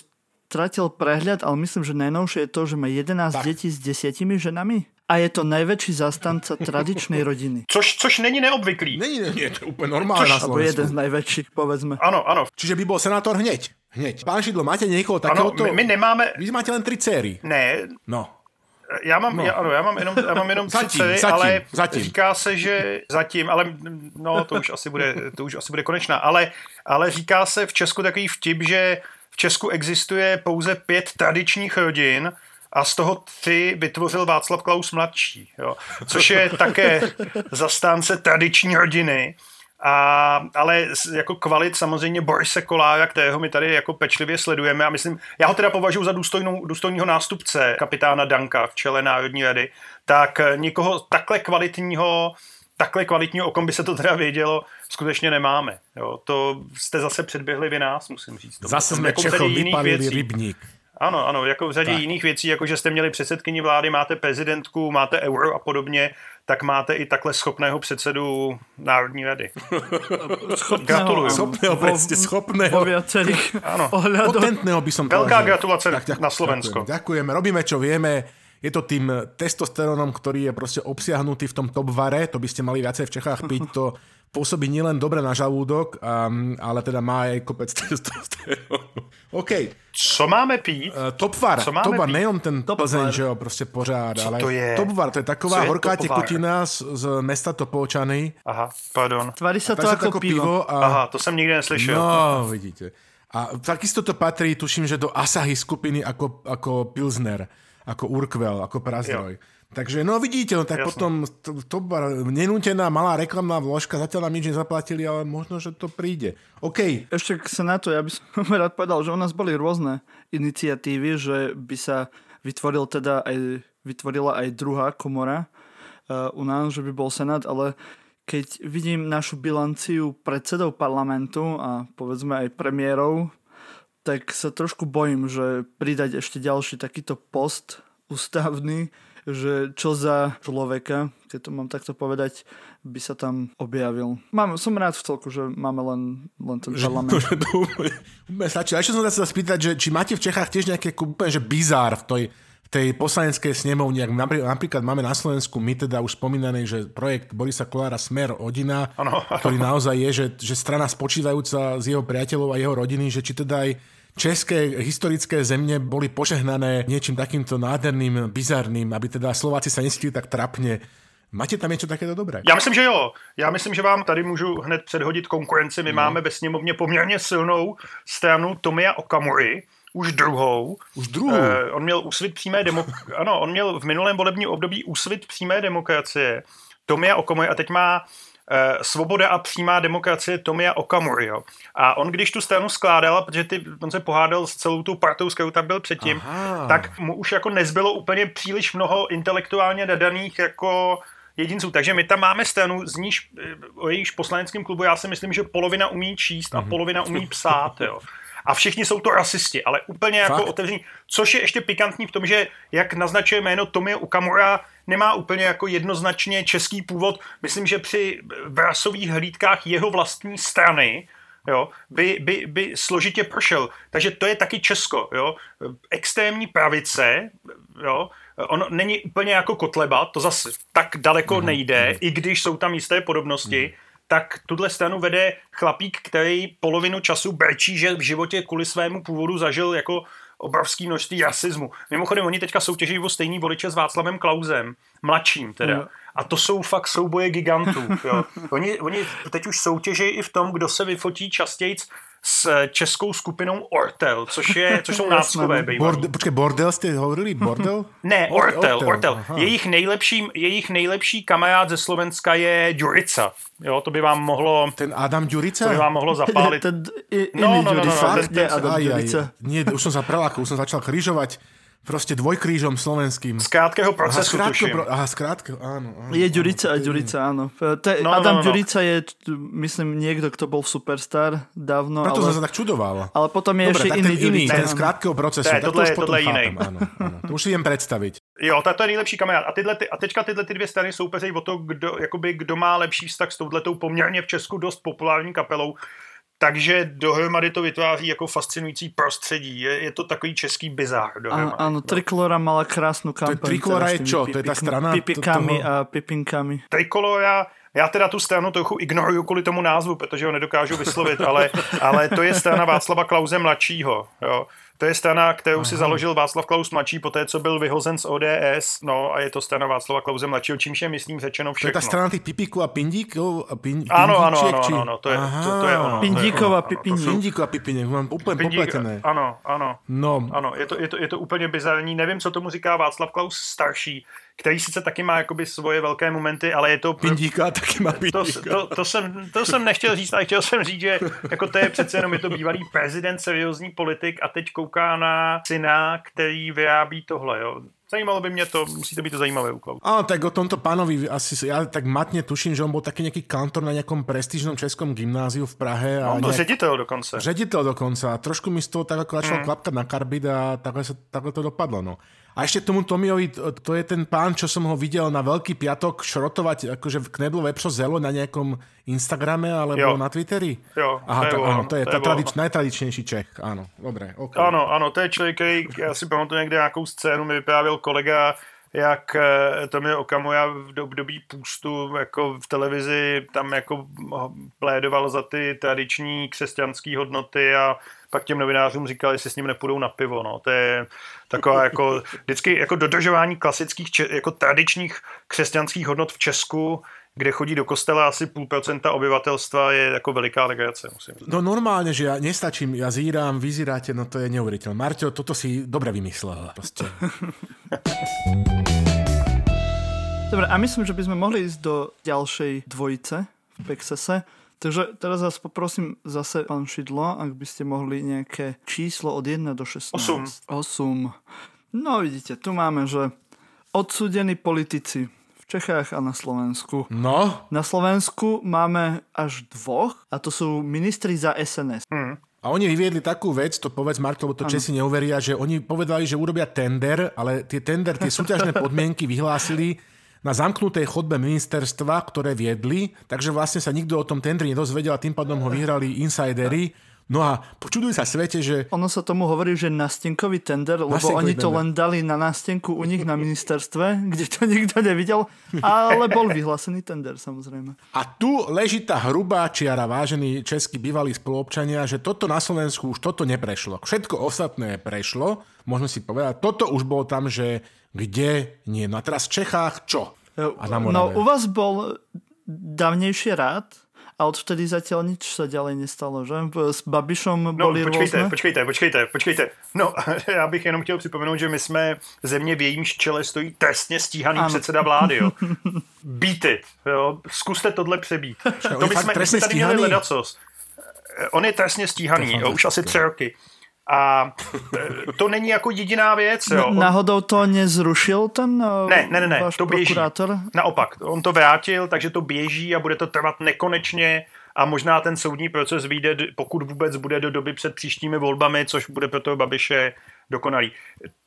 stratil prehľad, ale myslím, že najnovšie je to, že má 11 tak. detí s desiatimi ženami. A je to najväčší zastanca tradičnej rodiny. Což, což není neobvyklý. Není, není, to je úplne normálne na Slovensku. jeden z najväčších, povedzme. Áno, áno. Čiže by bol senátor hneď. Hneď. Pán Šidlo, máte někoho takového? Ano, my, my nemáme... Vy máte len tři dcery. Ne. No. Já mám, no. já, ano, já mám jenom, já mám jenom zatím, dcery, zatím, ale zatím. říká se, že zatím, ale no, to už asi bude, to už asi bude konečná, ale, ale říká se v Česku takový vtip, že v Česku existuje pouze pět tradičních rodin, a z toho tři vytvořil Václav Klaus mladší, jo, což je také zastánce tradiční rodiny. A, ale jako kvalit samozřejmě Borise Kolára, kterého my tady jako pečlivě sledujeme a myslím, já ho teda považuji za důstojnou, důstojného nástupce kapitána Danka v čele Národní rady, tak nikoho takhle kvalitního takhle kvalitního, o kom by se to teda vědělo, skutečně nemáme. Jo, to jste zase předběhli vy nás, musím říct. To zase jsme jako Čechov vypalili rybník. Ano, ano, jako v řadě tak. jiných věcí, jako že jste měli předsedkyni vlády, máte prezidentku, máte euro a podobně, tak máte i takhle schopného předsedu Národní rady. Gratuluju. Schopného, prostě schopného. ano. Potentného by som Veľká gratulace tak, tak, na Slovensko. Ďakujeme, ďakujeme, robíme čo vieme. Je to tým testosterónom, ktorý je proste obsiahnutý v tom top vare, to by ste mali viacej v Čechách piť, to [laughs] pôsobí nielen dobre na žalúdok, um, ale teda má aj kopec [laughs] testosterónu. OK. Co máme pít? Uh, topvar. Co máme topvar, nejen ten top Plzeň, že jo, prostě pořád, Co ale to je? topvar, to je taková je horká tekutina z, z mesta Topolčany. Aha, pardon. Tvarí sa to ako, ako pivo. pivo a... Aha, to jsem nikdy neslyšel. No, vidíte. A takisto to patrí, tuším, že do Asahy skupiny ako, ako Pilsner, ako Urquell, ako Prazdroj. Jo. Takže no vidíte, no tak Jasne. potom to, to nenútená malá reklamná vložka, zatiaľ nám nič nezaplatili, ale možno, že to príde. OK. Ešte sa na to, ja by som [laughs] rád povedal, že u nás boli rôzne iniciatívy, že by sa vytvoril teda aj, vytvorila aj druhá komora uh, u nás, že by bol Senát, ale keď vidím našu bilanciu predsedov parlamentu a povedzme aj premiérov, tak sa trošku bojím, že pridať ešte ďalší takýto post ústavný že čo za človeka, keď to mám takto povedať, by sa tam objavil. Mám, som rád v celku, že máme len, len ten parlament. [laughs] Že, to úplne stačí. A ešte som sa spýtať, že či máte v Čechách tiež nejaké úplne že bizár v tej, v tej poslaneckej snemovni, ak napríklad máme na Slovensku my teda už spomínaný, že projekt Borisa Kolára Smer Odina, ano. ktorý naozaj je, že, že strana spočívajúca z jeho priateľov a jeho rodiny, že či teda aj české historické země boli požehnané niečím takýmto nádherným, bizarným, aby teda Slováci sa nesítili tak trapne. Máte tam něco takéto dobré? Já myslím, že jo. Já myslím, že vám tady můžu hned předhodit konkurenci. My no. máme ve sněmovně poměrně silnou stranu Tomia Okamury, už druhou. Už druhou? Eh, on měl úsvit přímé demokracie. [laughs] ano, on měl v minulém volebním období úsvit přímé demokracie. Tomia Okamury a teď má svoboda a přímá demokracie Tomia Okamury. Jo. A on, když tu stranu skládal, protože ty, on se pohádal s celou tou partou, s kterou tam byl předtím, Aha. tak mu už jako nezbylo úplně příliš mnoho intelektuálně nadaných jako jedinců. Takže my tam máme stranu, z níž, eh, o jejíž poslaneckém klubu já si myslím, že polovina umí číst a mhm. polovina umí psát. Jo. [laughs] A všichni jsou to rasisti, ale úplně jako Fakt? otevření. Což je ještě pikantní v tom, že jak naznačuje jméno Tomio Ukamura, nemá úplně jako jednoznačně český původ. Myslím, že při vrasových hlídkách jeho vlastní strany jo, by, by, by složitě prošel. Takže to je taky Česko. Jo. Extrémní pravice, jo, on není úplně jako Kotleba, to zase tak daleko nejde, i když jsou tam jisté podobnosti, tak tuhle stranu vede chlapík, který polovinu času brečí, že v životě kvůli svému původu zažil jako obrovský množství rasismu. Mimochodem, oni teďka soutěží o stejný voliče s Václavem Klausem, mladším teda. Jo. A to jsou fakt souboje gigantů. Jo. Oni, oni teď už soutěží i v tom, kdo se vyfotí častěji s českou skupinou Ortel, což, je, což jsou náckové. Borde, počkej, bordel jste hovorili? Bordel? Ne, Or- Ortel, Ortel, Ortel. Jejich nejlepší, jejich nejlepší kamarád ze Slovenska je Ďurica. Jo, to by vám mohlo, Ten Adam Ďurica? to by vám mohlo [laughs] zapálit. Ten i, No, no, no, no, no, ten- ten- začal križovať proste dvojkrížom slovenským. Z krátkého Aha, procesu, skrátko, tuším. pro, aha, skrátko, áno. áno Je áno, Ďurica to je Ďurica, áno. Te, No, no, Adam no, no. Ďurica je, myslím, niekto, kto bol v Superstar dávno, Preto som ale, sa tak čudoval. ale potom je Dobre, ešte iný ten iný, Ďurica. ten z áno. krátkého procesu, Ne, tak tohle to už je- potom tohle je chápem, áno, áno. To už si viem predstaviť. Jo, to, to je nejlepší kamarád. A, tyhle, ty, a teďka tyhle ty dvě strany soupeřejí o to, kdo, jakoby, kdo má lepší vztah s touhletou poměrně v Česku dost populární kapelou. Takže dohromady to vytváří jako fascinující prostředí. Je, je to takový český bizár dohromady. Á, áno, Triklora mala krásnu kampaň. Trikolora je čo? To je pipik- strana Pipikami toho- a pipinkami. Trikolora, já teda tu stranu trochu ignoruju kvůli tomu názvu, protože ho nedokážu vyslovit, ale, ale to je strana Václava Klauze mladšího. Jo. To je strana, kterou si založil Václav Klaus mladší poté, co byl vyhozen z ODS, no a je to strana Václava Klauze mladšího, čímž je, myslím, řečeno To je všechno. tá strana tých pipíkov a pindíkov? A pin, Ano, ano, ano, či- ano, ano, to je- Aha. to- to je ono. Pindíkov a to pipiní. Pindíkov a pipinek, mám úplne Pindík- popletené. Ano, ano. No, Ano, je to, je, to, je to úplně bizarní. Nevím, co tomu říká Václav Klaus starší, který sice taky má jakoby svoje velké momenty, ale je to... pindíka taky má To, pindíka. to, to, jsem, to jsem nechtěl říct, ale chtěl jsem říct, že jako to je přece jenom je to bývalý prezident, seriózní politik a teď kouká na syna, který vyrábí tohle. Jo. Zajímalo by mě to, musí to být to zajímavé Klaus. Áno, tak o tomto pánovi asi, ja tak matne tuším, že on bol taký nejaký kantor na nejakom prestížnom českom gymnáziu v Prahe. A On byl nejak, ředitel dokonce. Ředitel dokonca. A trošku mi z toho tak ako Mm. začal klapkať na karbid a takhle, sa, takhle to dopadlo. No. A ešte tomu Tomiovi, to, to je ten pán, čo som ho videl na Veľký piatok šrotovať akože v knedlo vepřo zelo na nejakom Instagrame alebo Jo. na Twitteri. Jo, Aha, to áno, to je, to je tradič, on. najtradičnejší Čech. Áno, dobre, OK. Ano, ano, to je člověk, který, já si pamatuju někde nějakou scénu, mi vyprávěl kolega, jak eh, Tomio Okamura v období půstu jako v televizi tam jako plédoval za ty tradiční křesťanské hodnoty a pak těm novinářům říkal, jestli s ním nepůjdou na pivo. No. To je taková jako vždycky jako dodržování klasických, jako tradičních křesťanských hodnot v Česku, kde chodí do kostela asi půl procenta obyvatelstva, je jako veliká legrace, musím říct. No normálne, že ja nestačím, ja zírám, vyzeráte, no to je neuveriteľné. Marťo, toto si dobre vymyslel. Proste. Dobre, a myslím, že by sme mohli ísť do ďalšej dvojice v Pexese. Takže teraz vás poprosím zase, pán Šidlo, ak by ste mohli nejaké číslo od 1 do 16. Osm. 8. No vidíte, tu máme, že odsúdení politici v Čechách a na Slovensku. No, Na Slovensku máme až dvoch a to sú ministri za SNS. Hm. A oni vyviedli takú vec, to povedz Mark, lebo to Česi neuveria, že oni povedali, že urobia tender, ale tie tender, tie súťažné podmienky vyhlásili na zamknutej chodbe ministerstva, ktoré viedli, takže vlastne sa nikto o tom tendri nedozvedel a tým pádom ho vyhrali insidery. No a počuduj sa svete, že Ono sa tomu hovorí, že nástenkový tender, lebo Nástenkový oni to tender. len dali na nástenku u nich na ministerstve, kde to nikto nevidel, ale bol vyhlásený tender samozrejme. A tu leží tá hrubá čiara, vážení českí bývalí spoluobčania, že toto na Slovensku už toto neprešlo. Všetko ostatné prešlo, môžeme si povedať. Toto už bolo tam, že kde nie. No a teraz v Čechách čo? A na No u vás bol dávnejšie rád a odvtedy zatiaľ nič sa ďalej nestalo, že? S Babišom No, boli počkejte, rôzne. počkejte, počkejte, počkejte. No, [laughs] já bych jenom chtěl připomenout, že my jsme země v jejímž čele stojí trestně stíhaný Ano. předseda vlády, jo. [laughs] Beat it, jo. Zkuste tohle přebít. To my jsme, my trestně jsme tady měli stíhaný? ledacos. On je trestně stíhaný, jo, už asi tři roky. A e, to není jako jediná věc, jo. On, Náhodou to nezrušil ten eh, ne, ne, ne, ne, váš to běží. prokurátor? Naopak, on to vrátil, takže to běží a bude to trvat nekonečně. a možná ten soudní proces vyjde, pokud vůbec bude do doby před příštími volbami, což bude pro toho Babiše dokonalý.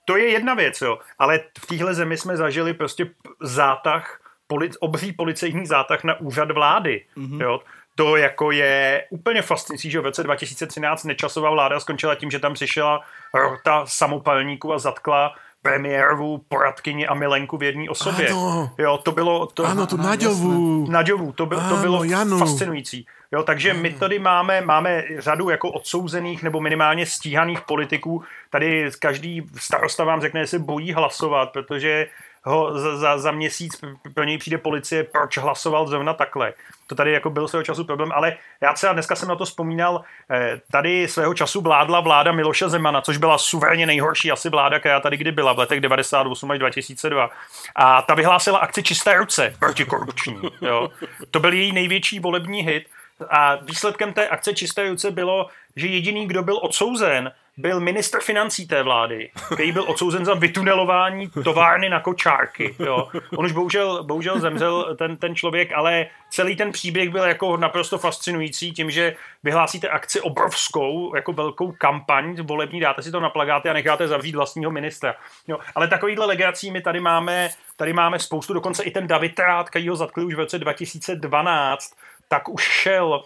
To je jedna věc, jo, ale v téhle zemi jsme zažili prostě zátah, polic, obří policejní zátah na úřad vlády, mm-hmm. jo. To jako je úplně fascinující, že v roce 2013 nečasová vláda skončila tím, že tam přišla rota samopalníků a zatkla premiérovu poradkyni a milenku v jedné osobě. Ano. Jo, to bylo... To, ano, tu Naďovu. Naďovu, to, by, to bylo Janu. fascinující. Jo, takže my tady máme, máme řadu jako odsouzených nebo minimálně stíhaných politiků. Tady každý starosta vám řekne, že se bojí hlasovat, protože ho za, za, za měsíc pro něj přijde policie, proč hlasoval zrovna takhle. To tady jako byl svého času problém, ale já třeba dneska jsem na to vzpomínal, eh, tady svého času vládla vláda Miloše Zemana, což byla suverénně nejhorší asi vláda, která tady kdy byla v letech 98 až 2002. A ta vyhlásila akci Čisté ruce protikorupční. Jo. To byl její největší volební hit. A výsledkem té akce Čisté ruce bylo, že jediný, kdo byl odsouzen, byl ministr financí té vlády, který byl odsouzen za vytunelování továrny na kočárky. Jo. On už bohužel, bohužel zemřel ten, ten člověk, ale celý ten příběh byl jako naprosto fascinující tím, že vyhlásíte akci obrovskou, jako velkou kampaň volební, dáte si to na plagáty a necháte zavřít vlastního ministra. Jo. Ale takovýhle legrací my tady máme, tady máme spoustu, dokonce i ten David Rát, který ho zatkli už v roce 2012, tak už šel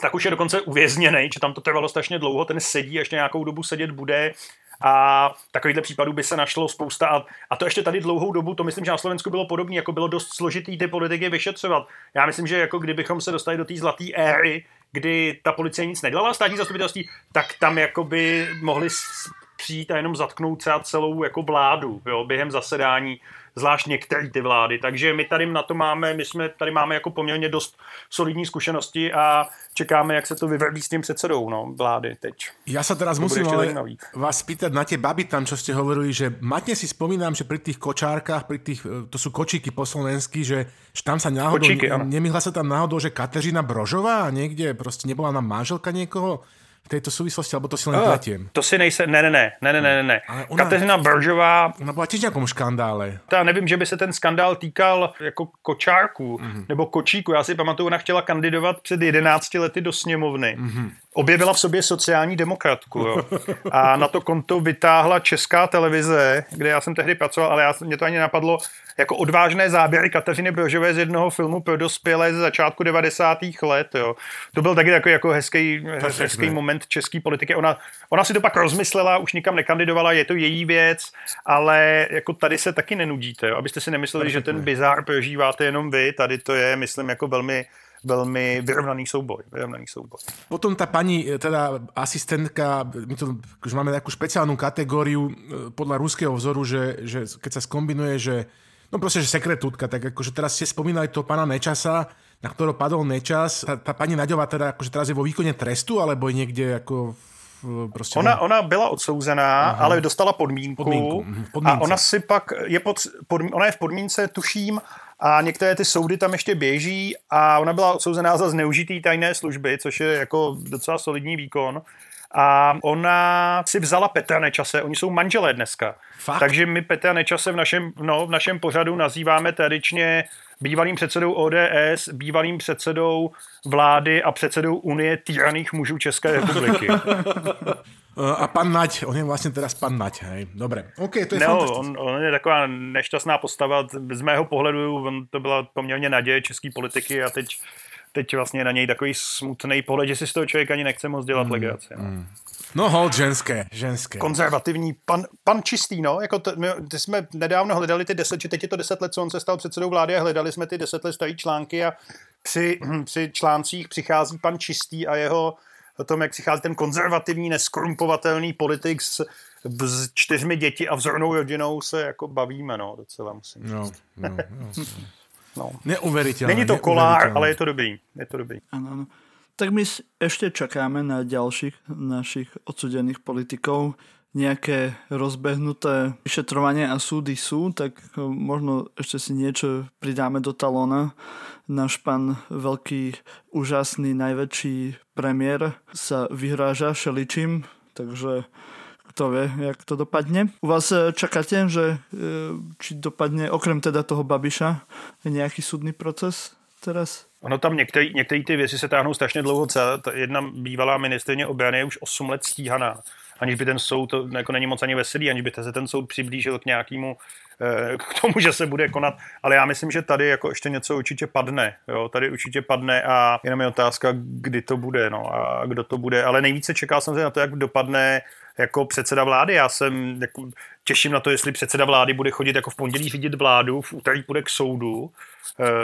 tak už je dokonce uvězněný, že tam to trvalo strašně dlouho, ten sedí, ještě nějakou dobu sedět bude a takovýchhle případů by se našlo spousta a, a to ještě tady dlouhou dobu, to myslím, že na Slovensku bylo podobné, jako bylo dost složitý ty politiky vyšetřovat. Já myslím, že jako kdybychom se dostali do té zlaté éry, kdy ta policie nic nedělala, státní zastupitelství, tak tam jako by mohli přijít a jenom zatknout třeba celou jako vládu jo, během zasedání zvlášť některé ty vlády. Takže my tady na to máme, my jsme tady máme jako poměrně dost solidní zkušenosti a čekáme, jak se to vyvrbí s tím předsedou no, vlády teď. Já se teraz to musím ale vás pýtať na tie baby tam, čo ste hovorili, že matne si spomínám, že pri tých kočárkach, pri tých, e, to sú kočíky po slovensky, že, že tam sa náhodou, Kočíky, ne, nemýhla sa tam náhodou, že Kateřina Brožová niekde, prostě nebola nám manželka niekoho? V této souvislosti, alebo to si len pletím? To si nejse, ne, ne, ne, ne, ne, ne, ne. Ale ona, Kateřina Bržová... Ona byla těž nějakom škandále. Já nevím, že by se ten skandál týkal jako kočárků mm-hmm. nebo kočíku. Já si pamatuju, ona chtěla kandidovat před 11 lety do sněmovny. Mm-hmm objevila v sobě sociální demokratku. Jo. [laughs] A na to konto vytáhla česká televize, kde já jsem tehdy pracoval, ale já, mě to ani napadlo, jako odvážné záběry Kateřiny Brožové z jednoho filmu pro dospělé ze začátku 90. let. Jo. To byl taky takový jako hezký, hezký moment české politiky. Ona, ona si to pak rozmyslela, už nikam nekandidovala, je to její věc, ale jako tady se taky nenudíte. Jo. Abyste si nemysleli, že ten bizár prožíváte jenom vy, tady to je, myslím, jako velmi velmi vyrovnaný souboj. Vyrovnaný souboj. Potom ta paní, e, teda asistentka, my to už máme takú špeciálnu kategóriu e, podľa ruského vzoru, že, že keď sa skombinuje, že no proste, že sekretútka, tak akože teraz ste spomínali to pána Nečasa, na ktorého padol Nečas. Tá, tá pani Naďová teda akože teraz je vo výkone trestu, alebo je niekde ako Prostě ona, ona byla odsouzená, Aha. ale dostala podmínku, podmínku. Mhm, a ona si pak je pod, pod, ona je v podmínce, tuším, a některé ty soudy tam ještě běží a ona byla odsouzená za zneužitý tajné služby, což je jako docela solidní výkon. A ona si vzala Petra Nečase, oni jsou manželé dneska. Fakt? Takže my Petra Nečase v našem, no, v našem pořadu nazýváme tradičně bývalým předsedou ODS, bývalým předsedou vlády a předsedou Unie týraných mužů České republiky. [laughs] A pan Nať, on je vlastně teraz pan Nať, hej. Dobre, OK, to je no, on, on, je taková nešťastná postava. Z mého pohledu on to byla poměrně naděje české politiky a teď, teď vlastně na něj takový smutný pohled, že si z toho člověk ani nechce moc dělat mm, legraci. No. Mm. No hold, ženské, ženské. Konzervativní, pan, pan čistý, no, jako to, my, ty jsme nedávno hledali ty deset, že teď je to deset let, co on se stal předsedou vlády a hledali jsme ty deset let starý články a při, při článcích přichází pan čistý a jeho o tom, jak přichází ten konzervativní, neskorumpovatelný politik s, s čtyřmi děti a vzornou rodinou se jako bavíme, no, docela musím no, říct. No, [laughs] no, no. No. Neuveriteľné. Není to kolár, ale je to dobrý. Je to dobrý. Ano, ano. Tak my ešte čakáme na ďalších našich odsudených politikov. Nejaké rozbehnuté vyšetrovanie a súdy sú, tak možno ešte si niečo pridáme do talóna náš pán veľký, úžasný, najväčší premiér sa vyhráža šeličím, takže kto vie, jak to dopadne. U vás e, čakáte, že e, či dopadne, okrem teda toho Babiša, nejaký súdny proces teraz? Ono tam některé ty věci se táhnou strašně dlouho. Jedna bývalá ministrině obrany je už 8 let stíhaná aniž by ten soud, to jako není moc ani veselý, aniž by se ten soud přiblížil k nějakému, eh, k tomu, že se bude konat. Ale já myslím, že tady jako ještě něco určitě padne. Jo? Tady určitě padne a jenom je otázka, kdy to bude no, a kdo to bude. Ale nejvíce čekal jsem se na to, jak dopadne jako předseda vlády. Já jsem jako, těším na to, jestli předseda vlády bude chodit jako v pondělí vidět vládu, v úterý půjde k soudu,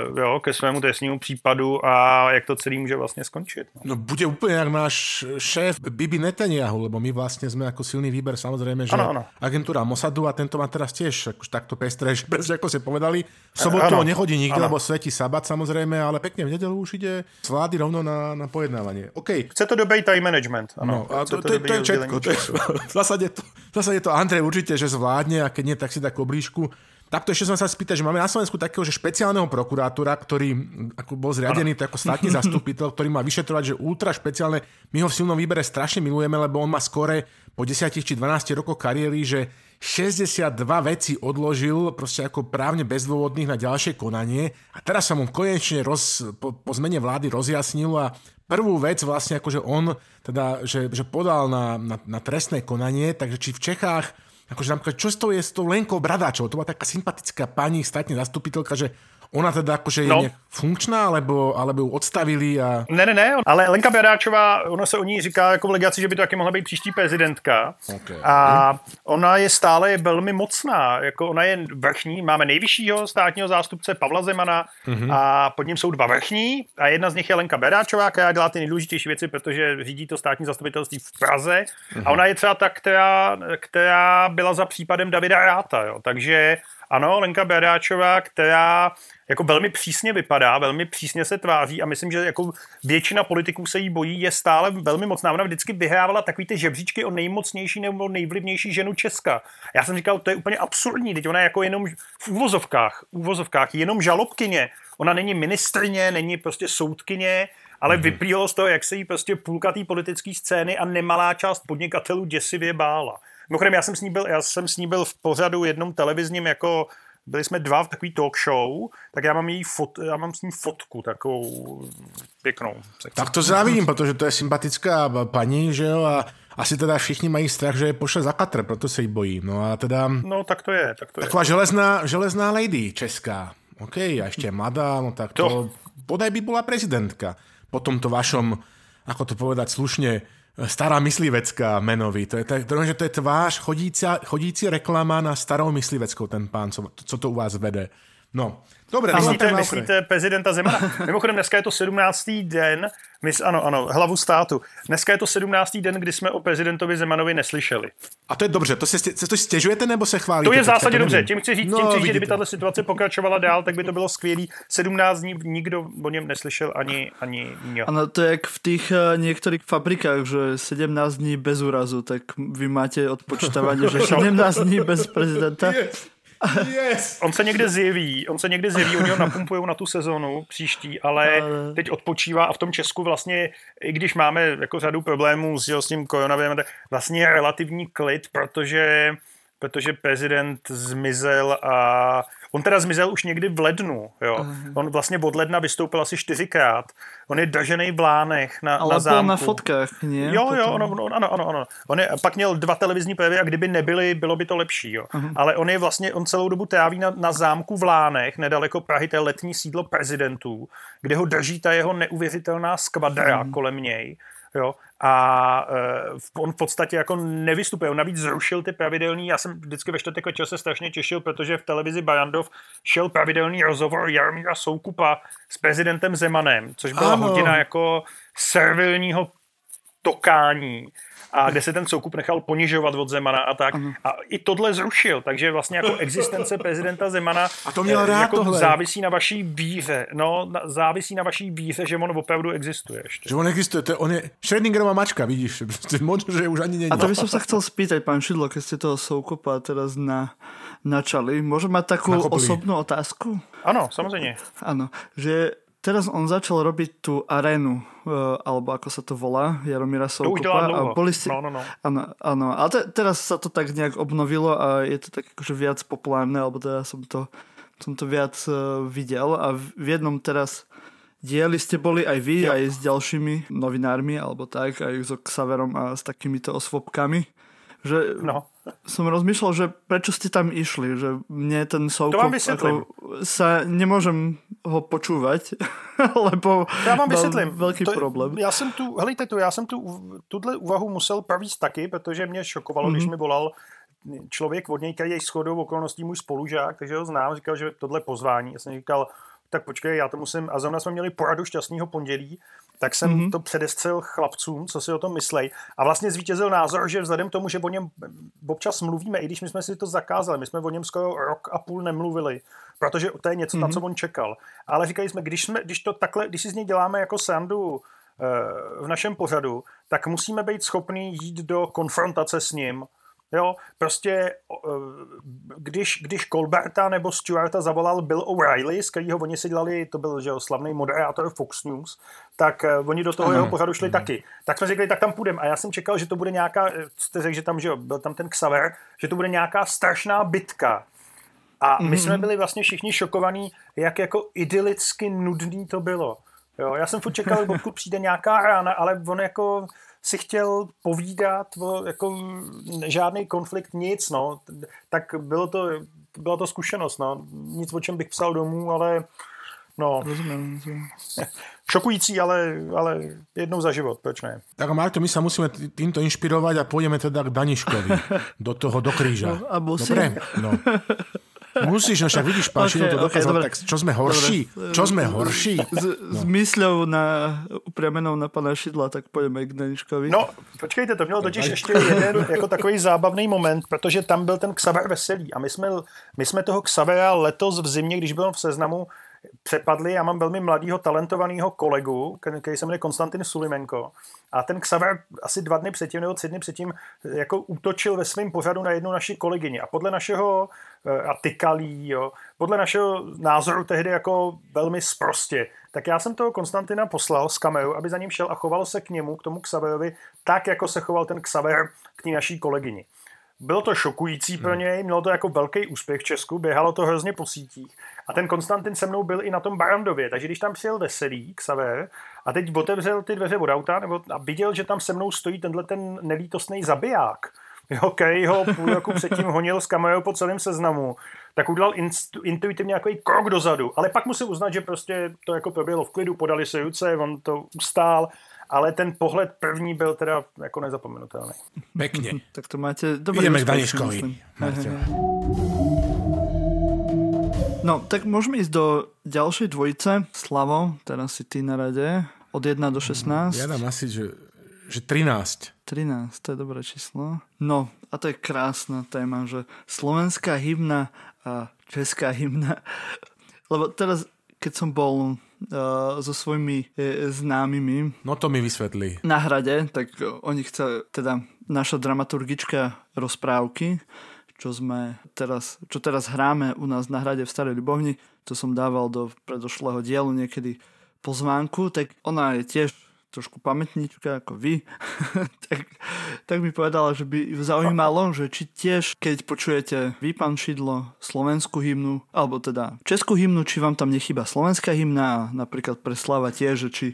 uh, jo, ke svému trestnímu případu a jak to celý může vlastně skončit. No, no bude úplně jak náš šéf Bibi Netanyahu, lebo my vlastně jsme jako silný výber samozřejmě, že ano, ano. agentúra Mossadu a tento má teraz tiež akož takto pestré, že presne ako ste povedali. V sobotu ano, nechodí nikde, ano. lebo svetí sabat samozřejmě, ale pekne v nedelu už ide z vlády rovno na, na pojednávanie. Okay. Chce to dobrý time management. Ano. No, a to, to, to, to je všetko. To je, [laughs] v, zásade to, v zásade to Andrej určite, že zvládne a keď nie, tak si tak oblížku. Takto ešte som sa spýtať, že máme na Slovensku takého, že špeciálneho prokurátora, ktorý ako bol zriadený ako státny [laughs] zastupiteľ, ktorý má vyšetrovať, že ultra špeciálne. My ho v silnom výbere strašne milujeme, lebo on má skore po 10 či 12 rokoch kariéry, že 62 veci odložil proste ako právne bezdôvodných na ďalšie konanie a teraz sa mu konečne roz, po, po zmene vlády rozjasnilo a prvú vec vlastne akože on teda, že, že podal na, na, na trestné konanie, takže či v Čechách akože napríklad, čo s tou je s tou Lenkou Bradáčovou, to bola taká sympatická pani, státne zastupiteľka, že Ona teda akože je no. funkčná, alebo, alebo ju odstavili a... Ne, ne, ne, ale Lenka Beráčová, ono se o ní říká jako v legaci, že by to taky mohla být příští prezidentka. Okay. A ona je stále velmi mocná, jako ona je vrchní, máme nejvyššího státního zástupce Pavla Zemana mm-hmm. a pod ním jsou dva vrchní a jedna z nich je Lenka Beráčová, která dělá ty nejdůležitější věci, protože řídí to státní zastupitelství v Praze mm-hmm. a ona je třeba ta, která, která byla za případem Davida Ráta, jo. takže ano, Lenka Beráčová, která jako velmi přísně vypadá, velmi přísně se tváří a myslím, že jako většina politiků se jí bojí, je stále velmi mocná. Ona vždycky vyhrávala takový ty žebříčky o nejmocnější nebo nejvlivnější ženu Česka. Já jsem říkal, to je úplně absurdní, teď ona je jako jenom v úvozovkách, úvozovkách, jenom žalobkyně. Ona není ministrně, není prostě soudkyně, ale mm-hmm. vyplývalo z toho, jak se jí prostě půlka té politické scény a nemalá část podnikatelů děsivě bála. Mimochodem, já jsem s ní byl, já jsem s ní byl v pořadu jednom televizním jako byli jsme dva v takový talk show, tak já mám její fot, já mám s ní fotku takovou pěknou. Tak to závidím, protože to je sympatická paní, že jo, a asi teda všichni mají strach, že je pošle za katr, proto se jí bojí. No a teda... No tak to je, tak to Taková je. železná, železná lady česká. OK, a ještě mladá, no tak to, to bodaj by byla prezidentka. Po tomto vašom, ako to povedať slušne, stará myslivecká menový. To je, to, to, že to je tvář chodící, chodící reklama na starou mysliveckou, ten pán, co, co to u vás vede. No, Dobre, myslíte, myslíte prezidenta Zemana? Mimochodem, dneska je to 17. den, my, ano, ano, hlavu státu. Dneska je to 17. den, kdy jsme o prezidentovi Zemanovi neslyšeli. A to je dobře, to se, to stěžujete nebo se chválíte? To je v zásadě dobře, tím chci říct, no, tím chci říct že kdyby tato situace pokračovala dál, tak by to bylo skvělý. 17 dní nikdo o něm neslyšel ani, ani jo. Ano, to je jak v těch uh, některých fabrikách, že 17 dní bez úrazu, tak vy máte odpočítávání, že [laughs] 17 dní bez prezidenta. Yes. On se někde zjeví, on se někde zjeví, oni ho [laughs] napumpují na tu sezonu příští, ale teď odpočívá a v tom Česku vlastně, i když máme jako řadu problémů s, s tím koronavirem, tak vlastně je relativní klid, protože protože prezident zmizel a On teda zmizel už někdy v lednu, jo. Uh-huh. On vlastně od ledna vystoupil asi čtyřikrát. On je držený v Lánech na, Ale na zámku. na fotkách, ne? Jo, jo, ono, ono, ano, ano, ano. On je, pak měl dva televizní projevy a kdyby nebyly, bylo by to lepší, jo. Uh-huh. Ale on je vlastně, on celou dobu tráví na, na zámku v Lánech, nedaleko Prahy, to je letní sídlo prezidentů, kde ho drží ta jeho neuvěřitelná skvadra uh-huh. kolem něj. Jo a uh, on v podstatě jako nevystupuje. On navíc zrušil ty pravidelný, já jsem vždycky ve čtvrtek večer se strašně těšil, protože v televizi Bajandov šel pravidelný rozhovor Jaromíra Soukupa s prezidentem Zemanem, což byla ano. hodina jako servilního tokání a kde se ten soukup nechal ponižovat od Zemana a tak. Uh-huh. A i tohle zrušil, takže vlastně jako existence prezidenta Zemana a to měl rád jako tohle. závisí na vaší víře. No, na, závisí na vaší víře, že on opravdu existuje ještě. Že on existuje, to je, on je Schrödingerova mačka, vidíš, [laughs] možno, že už ani není. A to by som sa chcel spýtať, pán Šidlo, keď ste toho soukupa teraz na, načali, môžem mať takú Nakopli. osobnú otázku? Ano, samozřejmě. Ano, že teraz on začal robiť tú arénu, uh, alebo ako sa to volá, Jaromíra Soukupa. A boli ste... No, no, no. Áno, áno. Ale te, teraz sa to tak nejak obnovilo a je to tak akože viac populárne, alebo teda som to, som to viac uh, videl a v, v jednom teraz dieli ste boli aj vy, jo. aj s ďalšími novinármi, alebo tak, aj so Xaverom a s takýmito osvobkami. Že no. Som rozmýšľal, že prečo ste tam išli, že mne ten Soukop ako, sa nemôžem ho počúvať, [laughs] lebo já vám vysvětlím. velký to, problém. Já jsem tu, helejte tu, já jsem tu, tuhle úvahu musel pravíst taky, protože mě šokovalo, mm-hmm. když mhm. mi volal člověk od něj, který je shodou okolností můj spolužák, takže ho znám, říkal, že tohle pozvání. Já jsem říkal, tak počkej, já to musím, a zrovna jsme měli poradu šťastného pondělí, tak jsem mm-hmm. to předestřel chlapcům, co si o tom myslej. A vlastně zvítězil názor, že vzhledem k tomu, že o něm občas mluvíme, i když my jsme si to zakázali, my jsme o něm skoro rok a půl nemluvili, protože to je něco, mm-hmm. na co mhm. on čekal. Ale říkali jsme, když, jsme, když to takhle, když si z něj děláme jako sandu eh, v našem pořadu, tak musíme být schopni jít do konfrontace s ním Jo, prostě eh, když, když Colberta nebo Stewarta zavolal Bill O'Reilly, z kterého oni si dělali, to byl že jo, slavný moderátor Fox News, tak uh, oni do toho jeho pořadu šli taky. Tak jsme řekli, tak tam půjdeme. A já jsem čekal, že to bude nějaká, eh, jste řekl, že tam, že jo, byl tam ten Xaver, že to bude nějaká strašná bitka. A my mm-hmm. jsme byli vlastně všichni šokovaní, jak jako idylicky nudný to bylo. Jo, já jsem furt čekal, pokud přijde nějaká rána, ale on jako si chtěl povídat, o, jako žádný konflikt, nic, no. Tak bylo to, byla to zkušenost, no. Nic, o čem bych psal domů, ale no. Rozumím, [laughs] Šokující, ale, ale jednou za život, proč ne? Tak Marto, my sa musíme týmto inšpirovať a pôjdeme teda k Daniškovi. [laughs] Do toho, do kríža. No, a musím. Dobre? No. [laughs] Musíš, no však vidíš, Pašino okay, to dokázal, okay, tak čo sme horší? Dobre. Čo sme horší? S, no. s mysľou na, upriamenou na pana Šidla, tak pojďme k Daniškovi. No, počkejte, to mělo totiž ještě jeden jako takový zábavný moment, protože tam byl ten Xaver Veselý a my jsme, my jsme toho Xavera letos v zimě, když byl v seznamu, přepadli. Já mám velmi mladého, talentovaného kolegu, který se jmenuje Konstantin Sulimenko. A ten Xaver asi dva dny předtím nebo tři dny předtím jako útočil ve svém pořadu na jednu naši kolegyni. A podle našeho, eh, a tykalí, jo, podle našeho názoru tehdy jako velmi sprostě. Tak já jsem toho Konstantina poslal z kameru, aby za ním šel a choval se k němu, k tomu Xaverovi, tak, jako se choval ten Xaver k té naší kolegyni. Bylo to šokující pro hmm. něj, mělo to jako velký úspěch v Česku, běhalo to hrozně po sítích. A ten Konstantin se mnou byl i na tom Barandově, takže když tam přijel veselý, Xaver, a teď otevřel ty dveře od auta nebo, a viděl, že tam se mnou stojí tenhle ten nelítostný zabiják, jo, který ho půl roku předtím honil s kamerou po celém seznamu, tak udělal inst, intuitivně nějaký krok dozadu. Ale pak musím uznat, že prostě to jako proběhlo v klidu, podali se ruce, on to ustál ale ten pohled první byl teda jako nezapomenutelný. Pekně. [laughs] tak to máte dobrý Ideme k Daniškovi. No, tak môžeme ísť do ďalšej dvojice. Slavo, teraz si ty na rade. Od 1 do 16. Ja dám asi, že, že 13. 13, to je dobré číslo. No, a to je krásna téma, že slovenská hymna a česká hymna. [laughs] Lebo teraz, keď som bol uh, so svojimi uh, známymi. No to mi vysvetli. Na hrade, tak oni chce, teda naša dramaturgička rozprávky, čo sme teraz, čo teraz hráme u nás na hrade v Starej Ľubovni, to som dával do predošlého dielu niekedy pozvánku, tak ona je tiež trošku pamätníčka ako vy, [laughs] tak, tak mi povedala, že by zaujímalo, že či tiež, keď počujete vy, pán Šidlo, slovenskú hymnu, alebo teda českú hymnu, či vám tam nechýba slovenská hymna napríklad pre Slava tiež, že či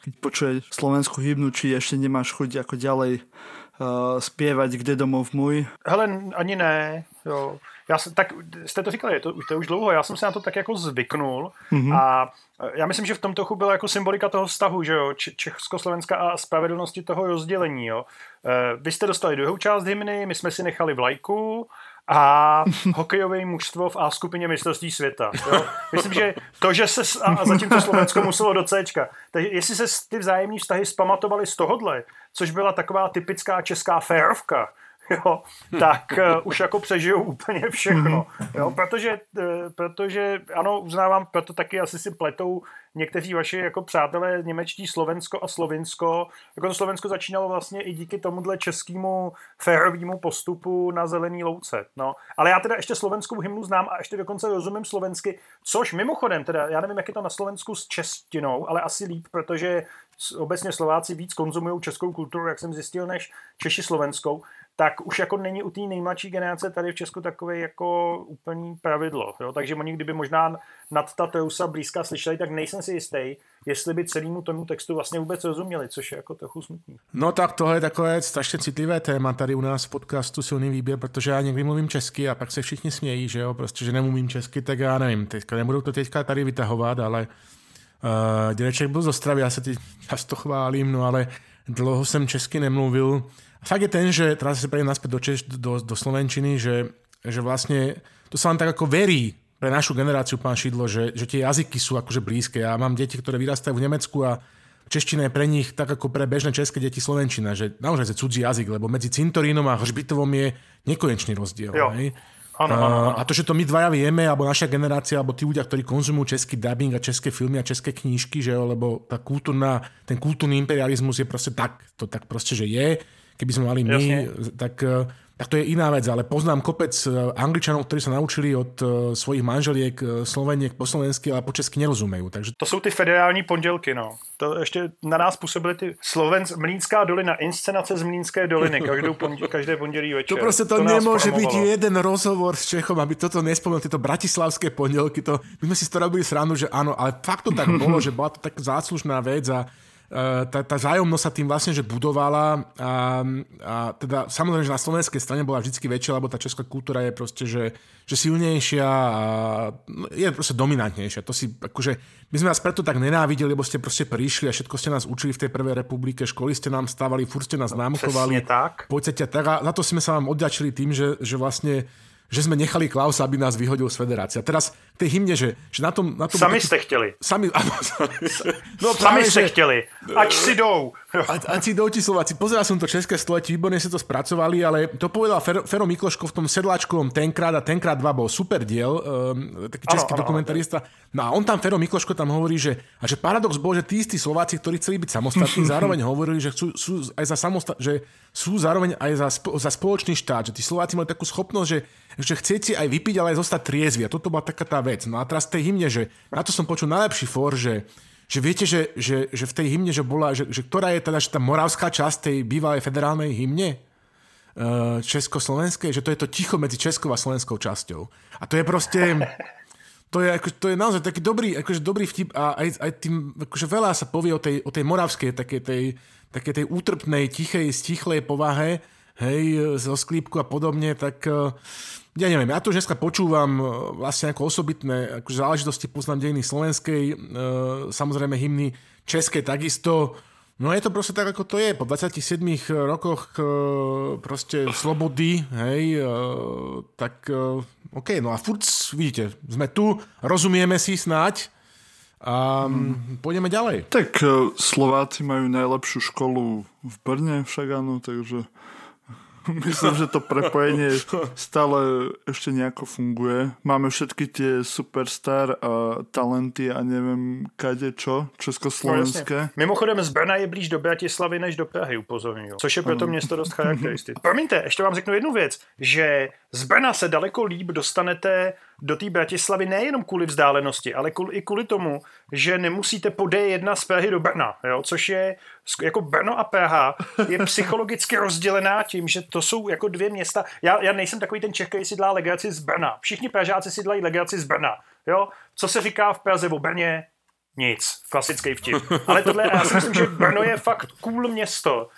keď počuje slovenskú hymnu, či ešte nemáš chuť ako ďalej uh, zpěvat Kde domov můj? Hele, ani ne, jo. Já jsem, tak jste to říkali, to, to je už dlouho, já jsem se na to tak jako zvyknul mm-hmm. a já myslím, že v tom trochu byla jako symbolika toho vztahu, že jo, Československa a spravedlnosti toho rozdělení, jo. E, vy jste dostali druhou část hymny, my jsme si nechali vlajku a [laughs] hokejové mužstvo v A skupině mistrovství světa. Jo? Myslím, že to, že se a, a zatím to Slovensko muselo do C. Takže jestli se ty vzájemní vztahy zpamatovali z tohohle, což byla taková typická česká férovka, [laughs] jo, tak uh, už jako přežijou úplně všechno. Jo, protože, uh, protože, ano, uznávám, proto taky asi si pletou někteří vaši jako přátelé němečtí Slovensko a Slovinsko. Jako to Slovensko začínalo vlastně i díky tomuhle českému férovému postupu na zelený louce. No. Ale já teda ještě slovenskou hymnu znám a ještě dokonce rozumím slovensky, což mimochodem, teda já nevím, jak je to na Slovensku s čestinou, ale asi líp, protože obecně Slováci víc konzumují českou kulturu, jak jsem zjistil, než Češi slovenskou tak už jako není u té nejmladší generace tady v Česku takové jako úplný pravidlo. Jo? Takže oni kdyby možná nad ta Teusa blízka slyšeli, tak nejsem si jistý, jestli by celému tomu textu vlastně vůbec rozuměli, což je jako trochu smutný. No tak tohle je takové strašně citlivé téma tady u nás v podcastu Silný výběr, protože já někdy mluvím česky a pak se všichni smějí, že jo, prostě, že nemluvím česky, tak já nevím, teďka nebudu to teďka tady vytahovat, ale uh, dědeček byl z Ostravy, já se teď často chválím, no ale dlouho jsem česky nemluvil. A fakt je ten, že teraz se prejdem naspäť do, Češ, do, do Slovenčiny, že, že vlastně to sa vám tak ako verí pre našu generáciu, pán Šidlo, že, že tie jazyky sú akože blízke. Ja mám deti, ktoré vyrastajú v Nemecku a čeština je pre nich tak ako pre bežné české deti slovenčina, že naozaj je cudzí jazyk, lebo medzi cintorínom a hřbitovom je nekonečný rozdiel. Jo. Hej? Ano, ano, ano. A to, že to my dvaja vieme, alebo naša generácia, alebo tí ľudia, ktorí konzumujú český dubbing a české filmy a české knížky, že jo, lebo tá kultúrna, ten kultúrny imperializmus je proste tak, to tak proste, že je. Keby sme mali my, Jasne. tak eh, tak to je iná vec, ale poznám kopec eh, Angličanov, ktorí sa naučili od eh, svojich manželiek Sloveniek po slovensky, ale po česky nerozumejú. Takže... To jsou ty federální pondělky, no. To ještě na nás působily ty Slovensk, Mlínská dolina, inscenace z Mlínské doliny, každou pondělí, každé pondělí večer. To prostě to, nemôže byť formovalo. jeden rozhovor s Čechom, aby toto nespomenul, tieto bratislavské pondelky, to, my sme si z toho robili srandu, že áno, ale fakt to tak [laughs] bolo, že bola to tak záslužná vec a tá, tá zájomnosť sa tým vlastne, že budovala a, a teda samozrejme, že na slovenskej strane bola vždy väčšia, lebo tá česká kultúra je proste, že, že silnejšia a no, je proste dominantnejšia. To si, akože, my sme vás preto tak nenávideli, lebo ste proste prišli a všetko ste nás učili v tej prvej republike, školy ste nám stávali, furt ste nás námkovali. Přesně tak. Poďte tak a za to sme sa vám odďačili tým, že, že vlastne že sme nechali Klausa, aby nás vyhodil z federácie. A teraz k tej hymne, že, že na tom... Na tom Sami jste chtěli. Sami, [laughs] áno, sami, no, Sami jste chtěli. Ať si jdou. [laughs] a, a si dojti Slováci, pozeral som to české století, výborne si to spracovali, ale to povedal Fero, Fero Mikloško v tom sedláčkovom tenkrát a tenkrát dva bol super diel, um, taký český ano, dokumentarista. No a on tam, Fero Mikloško tam hovorí, že, a že paradox bol, že tí istí Slováci, ktorí chceli byť samostatní, [laughs] zároveň hovorili, že sú, sú aj za samostat, že sú zároveň aj za, spo, za spoločný štát, že tí Slováci mali takú schopnosť, že, že chcieť si aj vypiť, ale aj zostať triezvi. A toto bola taká tá vec. No a teraz tej hymne, že na to som počul najlepší for, že že viete, že, že, že v tej hymne, že bola, že, že ktorá je teda že tá moravská časť tej bývalej federálnej hymne uh, československej, že to je to ticho medzi českou a slovenskou časťou. A to je proste... To je, ako, to je naozaj taký dobrý, akože dobrý vtip a aj, aj tým, akože veľa sa povie o tej, o tej moravskej, takej tej, takej tej útrpnej, tichej, stichlej povahe, hej, zo sklípku a podobne, tak uh, ja neviem, ja to už dneska počúvam uh, vlastne ako osobitné akože záležitosti, poznám dejiny slovenskej, uh, samozrejme hymny českej takisto, No je to proste tak, ako to je. Po 27 rokoch uh, proste slobody, hej, uh, tak uh, OK, no a furt, vidíte, sme tu, rozumieme si snáď a hmm. pôjdeme ďalej. Tak eh, Slováci majú najlepšiu školu v Brne však áno, takže [laughs] myslím, že to prepojenie [laughs] stále ešte nejako funguje. Máme všetky tie superstar a talenty a neviem kade čo, československé. No, jasně. Mimochodem z Brna je blíž do Bratislavy než do Prahy, upozorňuju. Což je pro to město dost [laughs] charakteristické. Promiňte, ještě vám řeknu jednu věc, že z Brna se daleko líp dostanete do té Bratislavy nejenom kvůli vzdálenosti, ale kvůli, i kvůli tomu, že nemusíte po D1 z Prahy do Brna, jo? což je jako Brno a Praha je [laughs] psychologicky rozdělená tím, že to jsou jako dvě města. Já, já nejsem takový ten Čech, který si dá legraci z Brna. Všichni Pražáci si dělají legraci z Brna. Jo? Co se říká v Praze o Brně? Nic. Klasický vtip. Ale tohle, já si myslím, že Brno je fakt cool město.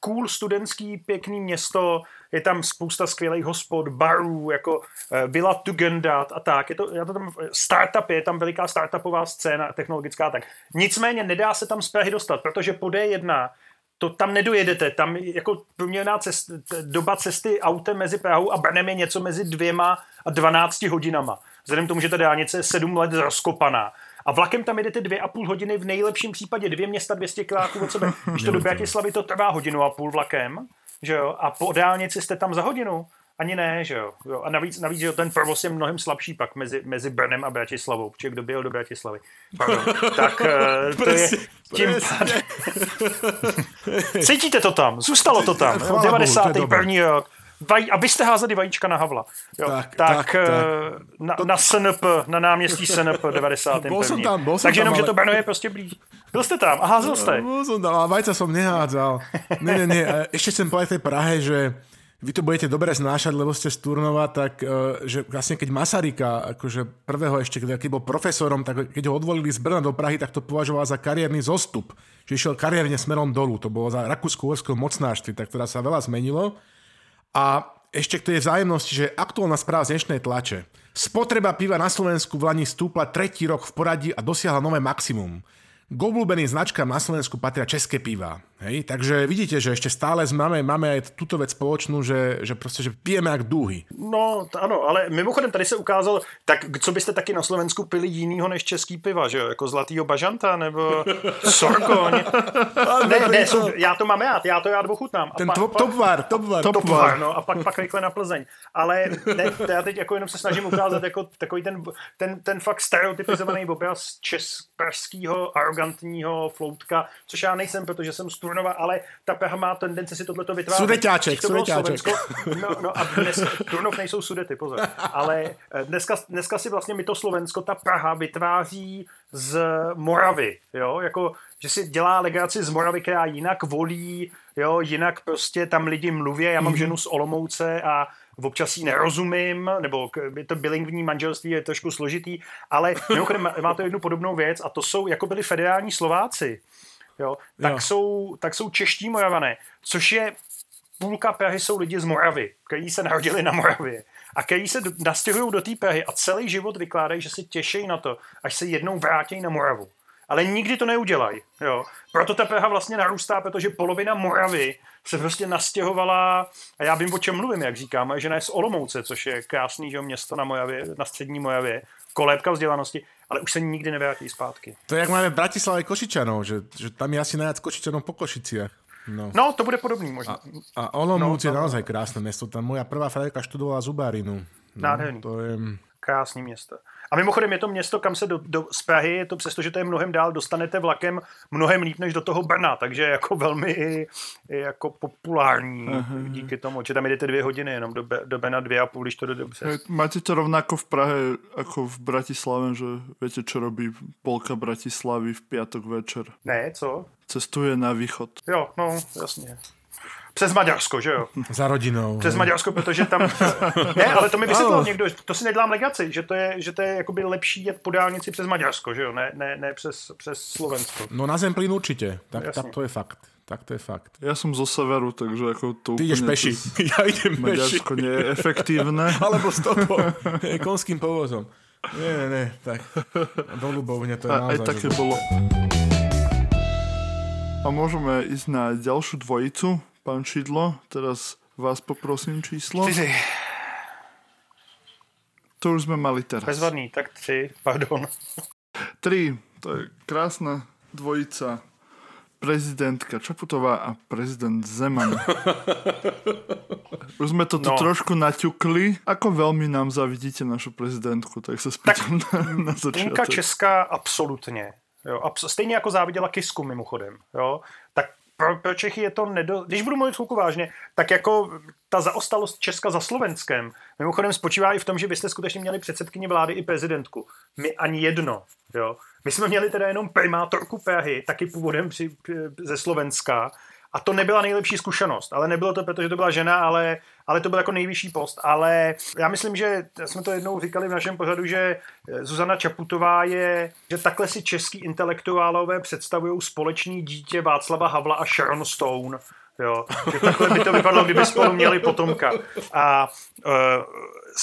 Cool studentský, pěkný město, je tam spousta skvělých hospod, barů, jako eh, Villa Tugendhat a tak. Je to, já to tam, startup je tam veliká startupová scéna technologická, tak. Nicméně nedá se tam z Prahy dostat, protože po D1 to tam nedojedete, tam jako průměrná cest, doba cesty autem mezi Prahou a Brnem je něco mezi dvěma a 12 hodinama. Vzhledem k tomu, že ta dálnice je sedm let rozkopaná. A vlakem tam jedete dvě a půl hodiny, v nejlepším případě dvě města 200 kiláků od sebe. Když to do Bratislavy to trvá hodinu a půl vlakem, že jo, a po dálnici jste tam za hodinu. Ani ne, že jo. jo. A navíc, navíc, že jo, ten provoz je mnohem slabší pak mezi, mezi Brnem a Bratislavou, protože kdo byl do Bratislavy. Pardon. [laughs] tak uh, to je tím pádem. [laughs] Cítíte to tam, zůstalo to tam. Jo, 91. rok. Vaj, a vy jste házeli vajíčka na Havla. Jo, tak, tak, tak, tak. Na, na SNP, na náměstí SNP 90. Bol som tam, bol som Takže tam, jenom, ale- že to Brno je prostě blíž. Byl jste tam a házel jste. No, som dal, a vajca som nehádzal. Ne, ne, ne. a Ešte chcem povedať tej Prahe, že vy to budete dobre znášať, lebo ste z Turnova, tak uh, že vlastne keď Masarika, akože prvého ešte, keď bol profesorom, tak keď ho odvolili z Brna do Prahy, tak to považoval za kariérny zostup. Že išiel kariérne smerom dolu. To bolo za Rakúsko-Horského mocnáštvi, tak teda sa veľa zmenilo. A ešte k tej vzájemnosti, že aktuálna správa z dnešnej tlače. Spotreba piva na Slovensku v Lani stúpla tretí rok v poradí a dosiahla nové maximum. K obľúbeným značkám na Slovensku patria české piva. Hej? Takže vidíte, že ešte stále máme, máme aj túto vec spoločnú, že, že prostě, že pijeme jak dúhy. No, t- ano, ale mimochodem tady se ukázalo, tak co byste taky na Slovensku pili jinýho než český piva, že jo? Jako zlatýho bažanta nebo [laughs] sorkoň. ne, ne, jsou, já to mám rád, já to já ochutnám. Ten pa, top, top bar, top bar. Top, top bar, no, a pak, pak rychle na Plzeň. Ale ne, to já teď jako jenom se snažím ukázat jako takový ten, ten, ten fakt stereotypizovaný obraz českého arrogantního floutka, což já nejsem, protože jsem z Turnova, ale ta Praha má tendenci si tohleto vytvářet. Sudeťáček, sudeťáček. No, no a dnes, Turnov nejsou sudety, pozor. Ale eh, dneska, dneska si vlastně my to Slovensko, ta Praha vytváří z Moravy, jo, jako že si dělá legraci z Moravy, která jinak volí, jo, jinak prostě tam lidi mluví, já mám mm-hmm. ženu z Olomouce a občas jí nerozumím, nebo je to bilingvní manželství je trošku složitý, ale mimochodem má to jednu podobnou věc a to jsou, jako byli federální Slováci, jo, tak, jo. Jsou, tak jsou čeští Moravané, což je půlka Prahy jsou lidi z Moravy, kteří se narodili na Moravě a kteří se nastěhují do té Prahy a celý život vykládají, že se těší na to, až se jednou vrátí na Moravu. Ale nikdy to neudělají. Jo. Proto ta Praha vlastně narůstá, protože polovina Moravy se prostě nastěhovala, a já vím, o čem mluvím, jak říkám, že ne z Olomouce, což je krásný že město na Mojavě, na střední Mojavě, kolébka vzdělanosti, ale už se nikdy nevrátí zpátky. To je jak máme v Bratislave Košičanov, že, že tam je asi najviac Košičanov po Košiciach. No. no, to bude podobný možná. A, a Olomouc no, je naozaj krásné město. Tam moja prvá frajerka študovala zubárinu. No, Nádherný. To je... Krásný město. A mimochodem je to město, kam se do, do, z Prahy, je to přesto, že to je mnohem dál, dostanete vlakem mnohem líp než do toho Brna, takže jako velmi jako populární uh-huh. díky tomu, že tam jdete dvě hodiny jenom do, do Brna dvě a půl, když to jde dobře. Máte to rovnako v Prahe jako v Bratislave, že víte, co robí polka Bratislavy v pátek večer? Ne, co? Cestuje na východ. Jo, no, jasně. Přes Maďarsko, že jo? Za rodinou. Přes Maďarsko, protože tam... [laughs] ne, ale to mi vysvětlil někdo, to si nedělám legaci, že to je, že to je jakoby lepší jet po dálnici přes Maďarsko, že jo? Ne, ne, ne přes, přes Slovensko. No na Zemplín určitě, tak, tak to je fakt. Tak to je fakt. Já jsem zo severu, takže jako to Ty jdeš peši. [laughs] Já jdem peši. Maďarsko nie [laughs] je efektívne. Alebo stopou. Konským povozom. Ne, ne, ne, tak do Lubovne to je naozaj. Aj také bolo. A môžeme ísť na ďalšiu dvojicu. Pán Šidlo, teraz vás poprosím číslo. Čtyři. To už jsme mali teraz. Bezvadný, tak tři, pardon. Tři, to je krásná dvojica. Prezidentka Čaputová a prezident Zeman. [laughs] Už jsme to tu no. trošku naťukli. Ako velmi nám zavidíte našu prezidentku, tak se spýtám tak, na, na začátek. Česká absolutně. Jo, abs- stejně jako záviděla Kisku mimochodem. Jo, pro, pro Čechy je to nedo... Když budu mluvit chvilku vážně, tak jako ta zaostalost Česka za Slovenskem mimochodem spočívá i v tom, že byste skutečně měli předsedkyni vlády i prezidentku. My ani jedno. Jo. My jsme měli teda jenom primátorku Prahy, taky původem při, ze Slovenska, a to nebyla nejlepší zkušenost, ale nebylo to, protože to byla žena, ale, ale to byl jako nejvyšší post. Ale já myslím, že jsme to jednou říkali v našem pořadu, že Zuzana Čaputová je, že takhle si český intelektuálové představují společný dítě Václava Havla a Sharon Stone. Jo, že takhle by to vypadalo, kdyby spolu měli potomka. A uh,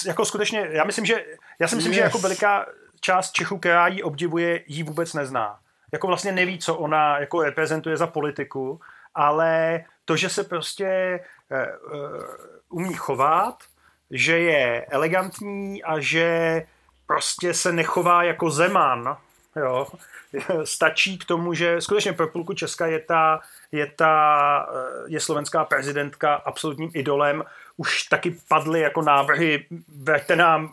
jako skutečně, já myslím, že já si myslím, yes. že jako veliká část Čechů, která ji obdivuje, ji vůbec nezná. Jako vlastně neví, co ona jako reprezentuje za politiku ale to, že se prostě uh, umí chovat, že je elegantní a že prostě se nechová jako Zeman, jo, [laughs] stačí k tomu, že skutečně pro půlku Česka je ta, je ta, eh, je slovenská prezidentka absolutním idolem. Už taky padly jako návrhy, veďte nám,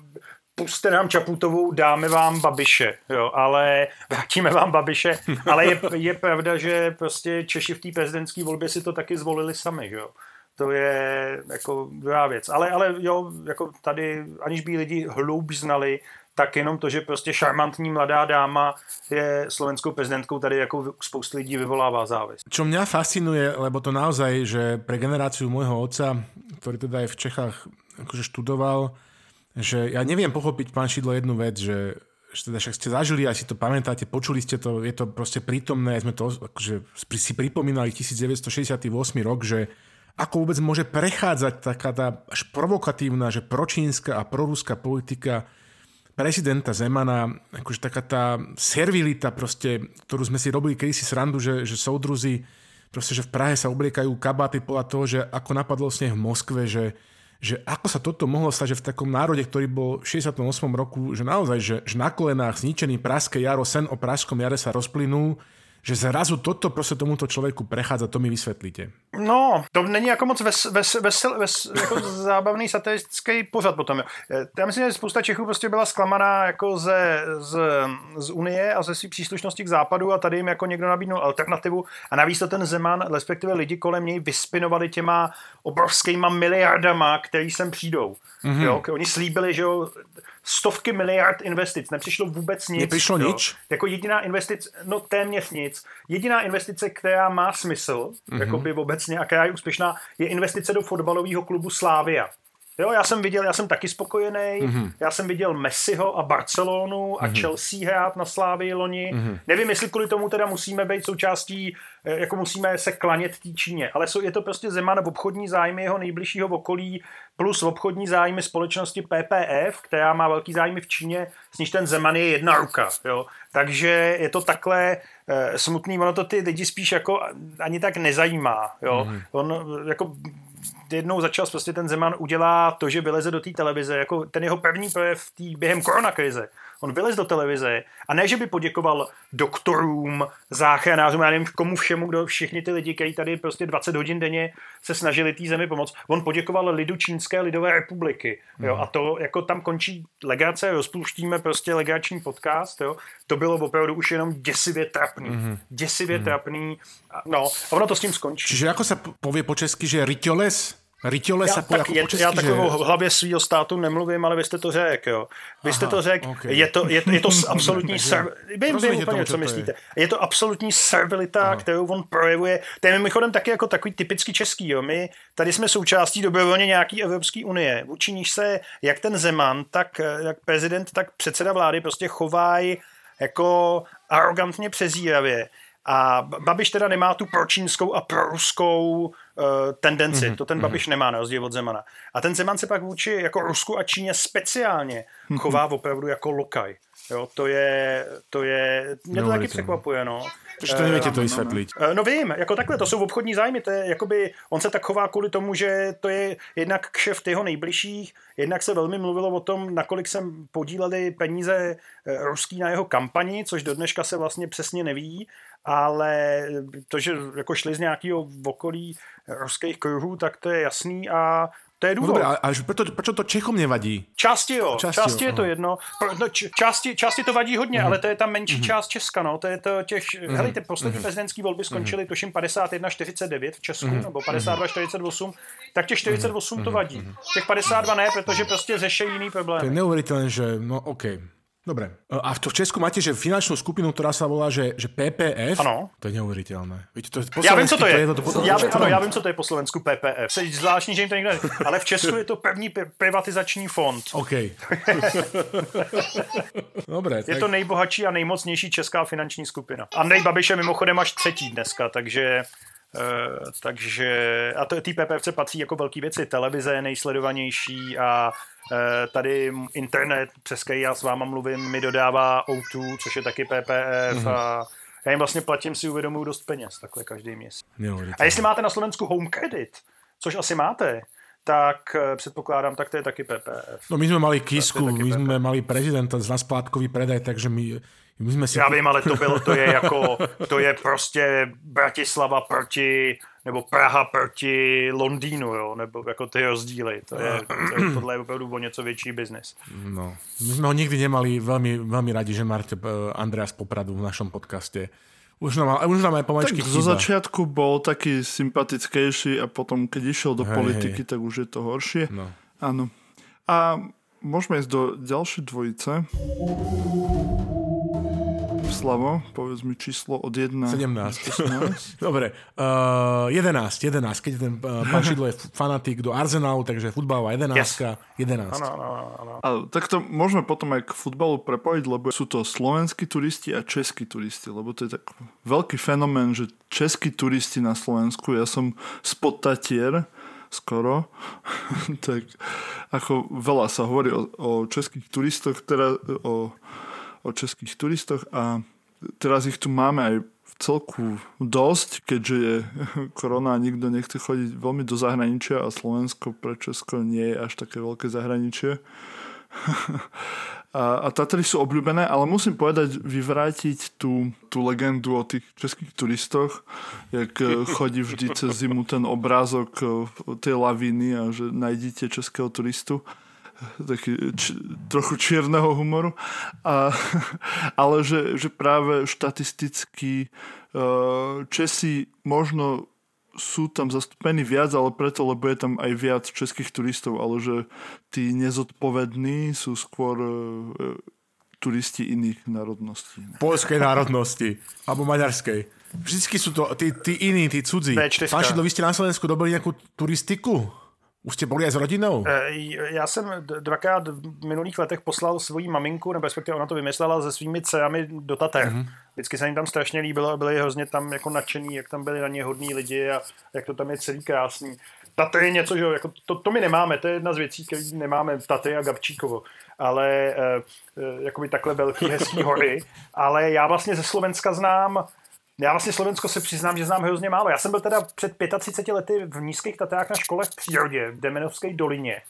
puste nám Čaputovou, dáme vám Babiše, jo, ale vrátíme vám Babiše, ale je, je pravda, že prostě Češi v té prezidentské volbě si to taky zvolili sami, jo. To je jako druhá věc. Ale, ale jo, jako tady, aniž by lidi hloub znali, tak jenom to, že prostě šarmantní mladá dáma je slovenskou prezidentkou, tady jako spoustu lidí vyvolává závis. Čo mňa fascinuje, lebo to naozaj, že pre generáciu môjho otca, ktorý teda aj v Čechách akože študoval, že ja neviem pochopiť, pán Šidlo, jednu vec, že že teda však ste zažili, aj si to pamätáte, počuli ste to, je to proste prítomné, sme to akože si pripomínali 1968 rok, že ako vôbec môže prechádzať taká tá až provokatívna, že pročínska a proruská politika prezidenta Zemana, akože taká tá servilita proste, ktorú sme si robili kedysi srandu, že, že soudruzi proste, že v Prahe sa obliekajú kabáty podľa toho, že ako napadlo sneh v Moskve, že že ako sa toto mohlo stať, že v takom národe, ktorý bol v 68. roku, že naozaj, že, že na kolenách zničený Praské jaro, sen o Pražskom jare sa rozplynul, že zrazu toto prostě tomuto člověku prechádza, to mi vysvětlíte. No, to není jako moc ves, ves, vesel, ves, jako [laughs] zábavný satiristický pořad potom. Já myslím, že spousta Čechů prostě byla zklamaná jako ze, z, z Unie a ze své příslušnosti k západu a tady jim jako někdo nabídnul alternativu a navíc to ten Zeman, respektive lidi kolem něj vyspinovali těma obrovskýma miliardama, který sem přijdou. Mm-hmm. Jo, oni slíbili, že jo, stovky miliard investic, nepřišlo vůbec nic. Nepřišlo jo. nic? Jako jediná investice, no téměř nic. Jediná investice, která má smysl, mm-hmm. jako by obecně a která je úspěšná, je investice do fotbalového klubu Slávia. Jo, já jsem viděl, já jsem taky spokojený, mm-hmm. já jsem viděl Messiho a Barcelonu a mm-hmm. Chelsea hrát na Slávii loni. Mm-hmm. Nevím, jestli kvůli tomu teda musíme být součástí, eh, jako musíme se klanět té Číně, ale jsou, je to prostě Zeman v obchodní zájmy jeho nejbližšího okolí plus obchodní zájmy společnosti PPF, která má velký zájmy v Číně, s níž ten Zeman je jedna ruka. Jo. Takže je to takhle e, smutný, ono to ty lidi spíš jako ani tak nezajímá. Jo. Mm-hmm. On jako jednou začal prostě ten Zeman udělá to, že vyleze do té televize, jako ten jeho první projev tý, během koronakrize. On vylez do televize a ne, že by poděkoval doktorům, záchranářům, já nevím komu všemu, kdo všichni ty lidi, kteří tady prostě 20 hodin denně se snažili té zemi pomoct. On poděkoval lidu Čínské lidové republiky. Jo? Mm. A to jako tam končí legace, rozpouštíme prostě legační podcast. Jo? To bylo opravdu už jenom děsivě trapný. Mm. Děsivě mm. trapný. No, a ono to s tím skončí. Čiže jako se pově po česky, že ryťoles Ritiole se tak je, po Já takovou že... hlavě svého státu nemluvím, ale vy jste to řekl, jo. Vy jste Aha, to řekl, okay. je, to, je, je to [laughs] absolutní ser... Vím, vím úplně, co myslíte. Je. je to absolutní servilita, Aha. kterou on projevuje. To je mimochodem taky jako takový typicky český, jo. My tady jsme součástí dobrovolně nějaký Evropské unie. Vůči níž se jak ten Zeman, tak jak prezident, tak předseda vlády prostě chovají jako arrogantně přezíravě. A Babiš teda nemá tu pročínskou a proruskou tendenci. Mm-hmm. To ten mhm. Babiš mm-hmm. nemá, na rozdíl od Zemana. A ten Zeman se pak vůči jako Rusku a Číně speciálně mm-hmm. chová opravdu jako lokaj. Jo, to je, to je, mě to no, taky překvapuje, no. To nevíte to vysvětlit? Eh, no vím, jako takhle, to jsou obchodní zájmy, to je jakoby, on se tak chová kvůli tomu, že to je jednak kšeft jeho nejbližších, jednak se velmi mluvilo o tom, nakolik se podíleli peníze eh, ruský na jeho kampani, což do dneška se vlastně přesně neví, ale to, že jako šli z nějakého okolí ruských kruhů, tak to je jasný a to je no důvod. No dobré, ale proto, proč to Čechom nevadí? Části jo, části, části jo, je to aha. jedno. No, části, části to vadí hodně, uh-huh. ale to je ta menší uh-huh. část Česka, no. To je to těch, uh-huh. hele, ty poslední uh-huh. prezidentské volby skončily, uh-huh. tuším 51-49 v Česku, uh-huh. nebo 52-48, tak těch 48 uh-huh. to vadí. Těch 52 ne, protože prostě řeší jiný problém. To je neuvěřitelné, že, no OK. Dobre. A v, to v Česku máte, že finančnú skupinu, ktorá sa volá, že, že PPF. Ano. To je neuvěřitelné. Víte, to je já vím, co to je. to je to, to, já, vím, ano, já vím, co to je po Slovensku PPF. Se zvláštní, že jim to někdo Ale v Česku je to první privatizační fond. OK. [laughs] Dobre. Je tak... to nejbohatší a nejmocnější česká finanční skupina. Andrej Babiš je mimochodem až třetí dneska, takže Uh, takže, a to ty PPFC patří jako velké věci. Televize je nejsledovanější a tady internet, přes který já s váma mluvím, mi dodává O2, což je taky PPF mm-hmm. a já jim vlastně platím, si uvědomuju dost peněz takhle každý měsíc. A jestli máte na Slovensku home credit, což asi máte, tak eh, předpokládám, tak to je taky PPF. No my jsme mali Kisku, my jsme mali prezidenta z nasplátkový predaj, takže my my jsme si... Já vím, ale to bylo, to je jako, to je prostě Bratislava proti, nebo Praha proti Londýnu, jo, nebo jako ty rozdíly. To je, to je, [clears throat] tohle je opravdu o něco větší biznis. No, my jsme ho nikdy nemali veľmi, veľmi radi, že máte eh, Andreas Popradu v našom podcaste. Už nám, už nám aj pomaličky Tak zo začiatku bol taký sympatickejší a potom, keď išiel do hej, politiky, hej. tak už je to horšie. No. Áno. A môžeme ísť do ďalšej dvojice. Slavo, povedz mi číslo od 1 17. [laughs] Dobre, uh, 11, 11, keď ten [laughs] uh, pán Šidlo je fanatik do Arsenalu, takže futbalová 11, yes. 11. Ano, ano, ano. A tak to môžeme potom aj k futbalu prepojiť, lebo sú to slovenskí turisti a českí turisti, lebo to je tak veľký fenomén, že českí turisti na Slovensku, ja som spod Tatier, skoro, [laughs] tak ako veľa sa hovorí o, o českých turistoch, teda o o českých turistoch a teraz ich tu máme aj v celku dosť, keďže je [laughs] korona a nikto nechce chodiť veľmi do zahraničia a Slovensko pre Česko nie je až také veľké zahraničie. [laughs] a, a Tatry sú obľúbené, ale musím povedať, vyvrátiť tú, tú legendu o tých českých turistoch, jak chodí vždy cez zimu ten obrázok tej laviny a že najdíte českého turistu taký č, trochu čierneho humoru, a, [laughs] ale že, že práve štatisticky uh, Česi možno sú tam zastúpení viac, ale preto, lebo je tam aj viac českých turistov, ale že tí nezodpovední sú skôr uh, turisti iných národností. Polskej národnosti, alebo maďarskej. Vždycky sú to tí, tí iní, tí cudzí. Pán Šidlo, vy ste na Slovensku dobili nejakú turistiku? Už jste byli s rodinou? Eh, já jsem dvakrát v minulých letech poslal svoji maminku, nebo respektive ona to vymyslela se svými dcerami do Tater. Mm-hmm. Vždycky se jim tam strašně líbilo a byli hrozně tam jako nadšení, jak tam byli na ně hodní lidi a jak to tam je celý krásný. Tatry je něco, že jako to, to, my nemáme, to je jedna z věcí, které nemáme Tatry a Gabčíkovo, ale e, e, jakoby takhle velký, hezký hory, ale já vlastně ze Slovenska znám já vlastně Slovensko se přiznám, že znám hrozně málo. Já jsem byl teda před 35 lety v Nízkých Tatrách na škole v přírodě, v Demenovské dolině.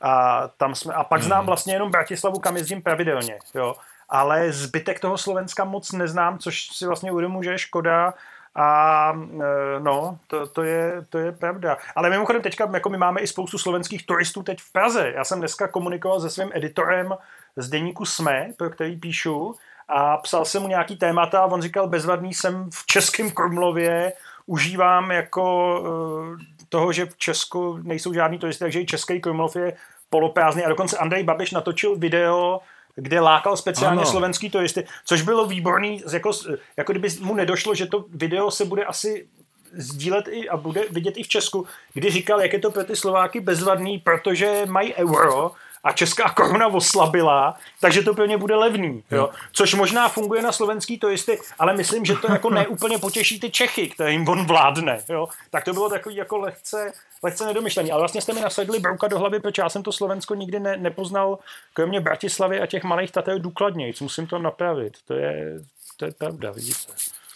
A, tam jsme, a pak znám hmm. vlastně jenom Bratislavu, kam jezdím pravidelně. Jo. Ale zbytek toho Slovenska moc neznám, což si vlastně uvědomuji, že je škoda. A e, no, to, to, je, to je pravda. Ale mimochodem teďka, jako my máme i spoustu slovenských turistů teď v Praze. Já jsem dneska komunikoval se svým editorem z deníku SME, pro který píšu, a psal jsem mu nějaký témata a on říkal, bezvadný jsem v Českém Krumlově, užívám jako uh, toho, že v Česku nejsou žádný turisty, takže i Český Krumlov je poloprázdný a dokonce Andrej Babiš natočil video, kde lákal speciálně ano. slovenský turisty, což bylo výborný, jako, jako kdyby mu nedošlo, že to video se bude asi sdílet i a bude vidět i v Česku, kdy říkal, jak je to pro ty Slováky bezvadný, protože mají euro a česká koruna oslabila, takže to plně bude levný. Jo? Což možná funguje na slovenský turisty, ale myslím, že to jako neúplně potěší ty Čechy, kterým on vládne. Jo? Tak to bylo takový jako lehce, lehce nedomyšlený. Ale vlastně jste mi nasadili brouka do hlavy, protože já jsem to Slovensko nikdy ne, nepoznal, kromě Bratislavy a těch malých tatel důkladněji. Musím to napravit. To je, to je pravda, vidíte.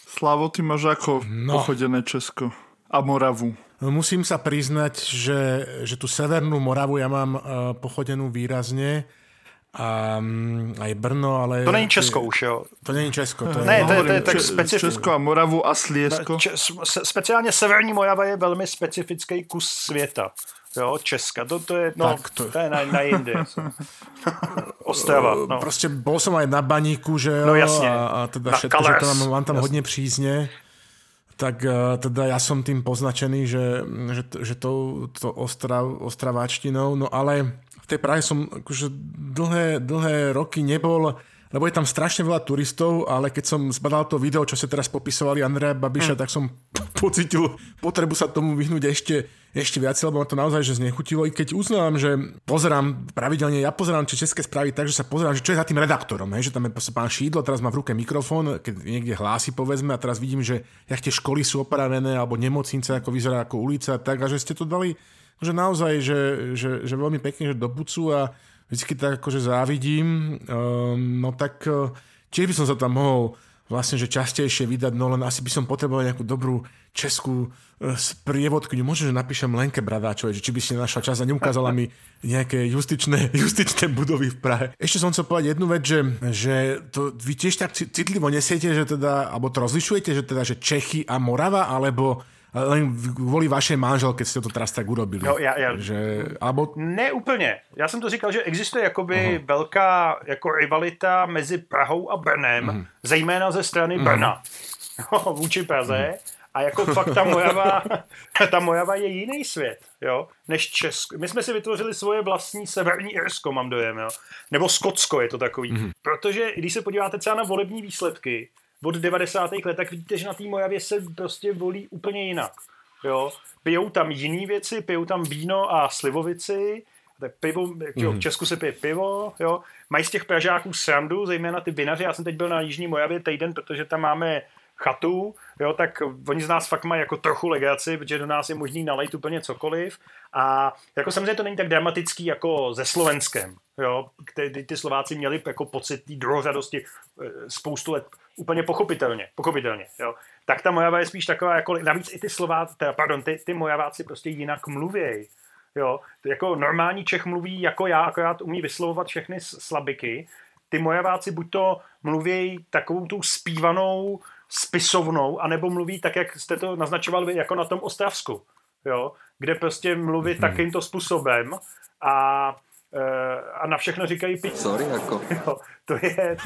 Slavo, ty máš jako no. pochodené Česko a Moravu. No, musím sa priznať, že, že tú Severnú Moravu ja mám uh, pochodenú výrazne a um, aj Brno, ale... To není Česko už, jo? To není Česko. To je... Ne, to je, to je tak specifické. Česko a Moravu a Sliesko. Če, speciálně Severní Morava je velmi specifický kus světa. Jo, Česka, to, to je, no, tak to... to je na, na jinde. [laughs] Ostrava, no. Prostě bol som aj na baníku, že jo, no, jasně. a, a teda na všetko, že to mám, mám tam jasně. hodně přízně tak eh, teda ja som tým poznačený, že, že, že tou to ostrav, ostraváčtinou, no ale v tej Prahe som akože dlhé, dlhé roky nebol, lebo je tam strašne veľa turistov, ale keď som zbadal to video, čo sa teraz popisovali Andreja Babiša, mm. tak som pocitil potrebu sa tomu vyhnúť ešte, ešte viac, lebo ma to naozaj že znechutilo. I keď uznám, že pozerám pravidelne, ja pozerám či české správy tak, že sa pozerám, že čo je za tým redaktorom, hej, že tam je pán Šídlo, teraz má v ruke mikrofón, keď niekde hlási povedzme a teraz vidím, že jak tie školy sú opravené, alebo nemocnice, ako vyzerá ako ulica, tak a že ste to dali že naozaj, že, že, že veľmi pekne, že do pucu a vždycky tak akože závidím, um, no tak tiež by som sa tam mohol vlastne, že častejšie vydať, no len asi by som potreboval nejakú dobrú českú uh, sprievodkyňu. Možno, že napíšem Lenke Bradáčovej, že či by si našla čas a neukázala mi nejaké justičné, [laughs] justičné budovy v Prahe. Ešte som chcel povedať jednu vec, že, že to vy tiež tak citlivo nesiete, že teda, alebo to rozlišujete, že teda, že Čechy a Morava, alebo len kvůli vašej manželke jste to teraz tak urobili. No, já, já, že, alebo... Ne úplně. Já jsem to říkal, že existuje jakoby uh-huh. velká jako rivalita mezi Prahou a Brnem, uh-huh. zejména ze strany uh-huh. Brna [laughs] vůči Praze. Uh-huh A jako fakt ta Mojava, [laughs] ta Mojava je jiný svět, jo, než Česko. My jsme si vytvořili svoje vlastní severní Irsko, mám dojem, jo. Nebo Skotsko je to takový. Mm-hmm. Protože když se podíváte třeba na volební výsledky od 90. let, tak vidíte, že na té Mojavě se prostě volí úplně jinak. Jo. Pijou tam jiné věci, pijou tam víno a slivovici, tak pivo, mm-hmm. v Česku se pije pivo, jo. Mají z těch Pražáků srandu, zejména ty vinaři. Já jsem teď byl na Jižní Mojavě týden, protože tam máme chatu, jo, tak oni z nás fakt mají jako trochu legaci, protože do nás je možný nalejt úplně cokoliv. A jako samozřejmě to není tak dramatický jako ze Slovenskem, jo, kdy ty Slováci měli jako pocit té druhořadosti eh, spoustu let úplně pochopitelně, pochopitelně, jo. Tak ta Mojava je spíš taková, jako, navíc i ty Slováci, pardon, ty, ty Mojaváci prostě jinak mluvějí. Jo, jako normální Čech mluví jako já, akorát umí vyslovovat všechny slabiky. Ty Mojaváci buď to mluví takovou tu zpívanou spisovnou, anebo mluví tak, jak jste to naznačoval vy, jako na tom Ostravsku, jo, kde prostě mluví mm-hmm. takýmto způsobem a a na všechno říkají pič. Sorry, jako. [laughs] Jo, to je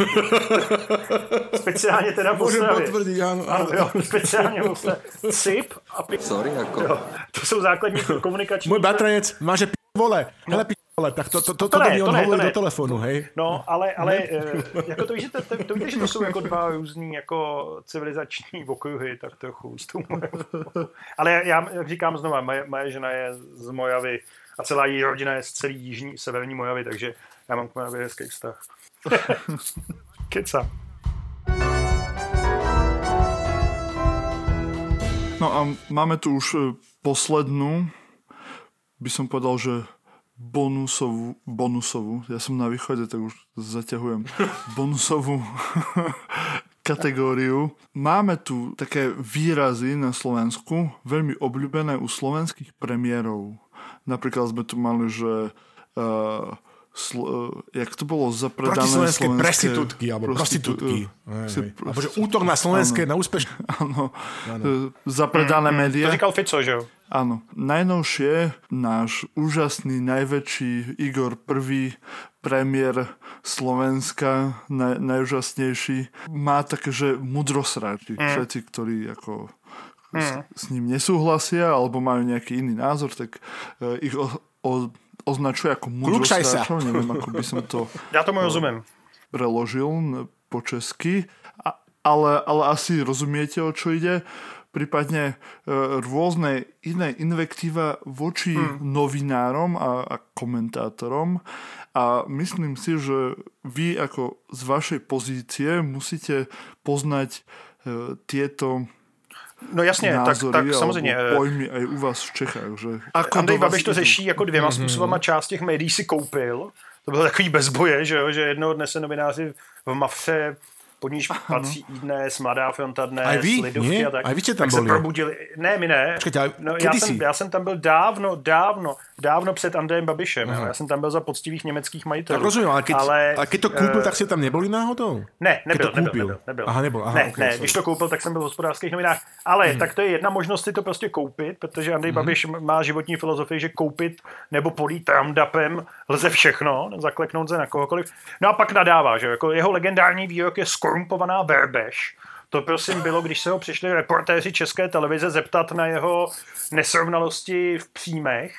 [laughs] speciálně teda v Můžu potvrdit, ano. ano jo, speciálně v Cip a pič. Sorry, jako. Jo, to jsou základní [laughs] komunikační... Můj bratranec má, že p*** vole. Hele, p*** vole, tak to, to, to, to, ne, mi to on ne, to ne. do telefonu, hej. No, ale, ale eh, jako to víš, že to, to, to, víte, že to jsou jako dva různý jako civilizační okruhy, tak trochu s tou Mojavou. Ale já, jak říkám znova, moje, moje žena je z Mojavy a celá její rodina je z celé jižní, severní Mojavy, takže já mám k Mojavě hezký vztah. [laughs] Keca. No a máme tu už e, poslednú, by som povedal, že bonusovú, bonusovú, ja som na východe, tak už zaťahujem, [laughs] bonusovú [laughs] kategóriu. Máme tu také výrazy na Slovensku, veľmi obľúbené u slovenských premiérov. Napríklad sme tu mali, že uh, sl, uh, jak to bolo zapredané slovenské... prestitútky, alebo prostitu- prostitútky. Hej, si- hej. Alebo že útok na slovenské, na úspešné. [laughs] Áno, e, zapredané médiá. To říkal Fico, že jo? Áno. Najnovšie náš úžasný, najväčší Igor I, premiér Slovenska, naj, najúžasnejší, má také, že mudrosráči. Mm. Všetci, ktorí ako s, s ním nesúhlasia alebo majú nejaký iný názor, tak uh, ich o, o, označuje ako mudrosráčov. Neviem, ako by som to [laughs] Já tomu rozumím. preložil n- po česky, a, ale, ale asi rozumiete, o čo ide. Prípadne e, rôzne iné invektíva voči hmm. novinárom a, a komentátorom. A myslím si, že vy ako z vašej pozície musíte poznať e, tieto No jasně, tak, názory tak alebo samozřejmě. eh, pojmy aj u vás v Čechách. Že ako Andrej Babiš to idú. řeší jako dvěma způsobama. Část těch médií si koupil. To bylo takový bezboje, že, jo? že jednoho dne se novináři v Mafře pod níž patří i dnes, Mladá fronta dnes, Aj vy? Lidovky Nie? a tak. Aj vy tam tak se probudili. Ne, my ne. Počkejte, ale no, já, si? jsem, já jsem tam byl dávno, dávno, dávno před Andrejem Babišem. Jo? Já jsem tam byl za poctivých německých majitelů. Tak rozumiem, ale keď, ale, ale keď to eh, tak ste tam neboli náhodou? ne, nebyl, to nebyl, koupil. nebyl, nebyl. Aha, nebyl, aha, ne, ok, ne, sorry. když to koupil, tak jsem byl v hospodářských novinách. Ale Mhm. tak to je jedna možnost si to prostě koupit, protože Andrej Babiš má životní filozofii, že koupit nebo polít roundupem lze všechno, zakleknout se na kohokoliv. No a pak nadává, že jako jeho legendární výrok je skorumpovaná verbež. To prosím bylo, když se ho přišli reportéři České televize zeptat na jeho nesrovnalosti v příjmech,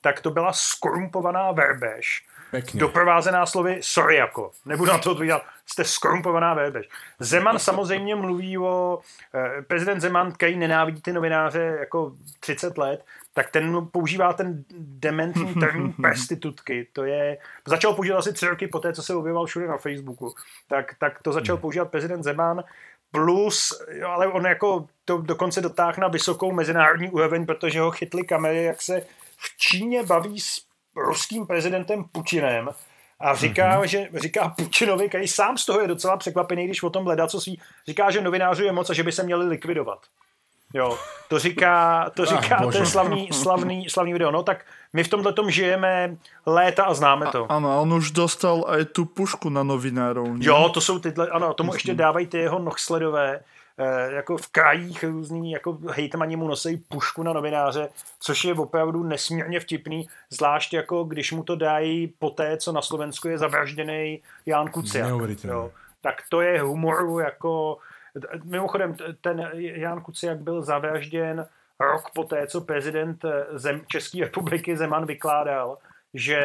tak to byla skorumpovaná verbež. Pekne. Doprovázená slovy sorry jako. Nebudu na to odpovídat. Jste skorumpovaná verbež. Zeman samozřejmě mluví o... Eh, prezident Zeman, který nenávidí ty novináře jako 30 let, tak ten používá ten dementní [laughs] termín prostitutky. To je... Začal používat asi tři roky poté, co se objevoval všude na Facebooku. Tak, tak to začal používat prezident Zeman. Plus, jo, ale on jako to dokonce dotáhl na vysokou mezinárodní úroveň, protože ho chytly kamery, jak se v Číně baví s ruským prezidentem Putinem a říká, mm-hmm. že říká Putinovi, který sám z toho je docela překvapený, když o tom hledá, co svý, říká, že novinářů je moc a že by se měli likvidovat. Jo, to říká, to říká, Ah, to je slavný, slavný, slavný video. No tak my v tomhle tom žijeme léta a známe to. A on už dostal aj tú pušku na novinárov. nie? Jo, to jsou tyhle, ano, tomu ještě dávají ty jeho nohsledové, eh, jako v krajích různý, jako hejtmani mu nosí pušku na novináře, což je opravdu nesmírně vtipný, zvlášť jako když mu to dají po té, co na Slovensku je zavražděný Jan Kuciak. Jo. Tak to je humoru jako Mimochodem, ten Jan Kuciak byl zavražděn rok poté, co prezident Zem, České republiky Zeman vykládal, že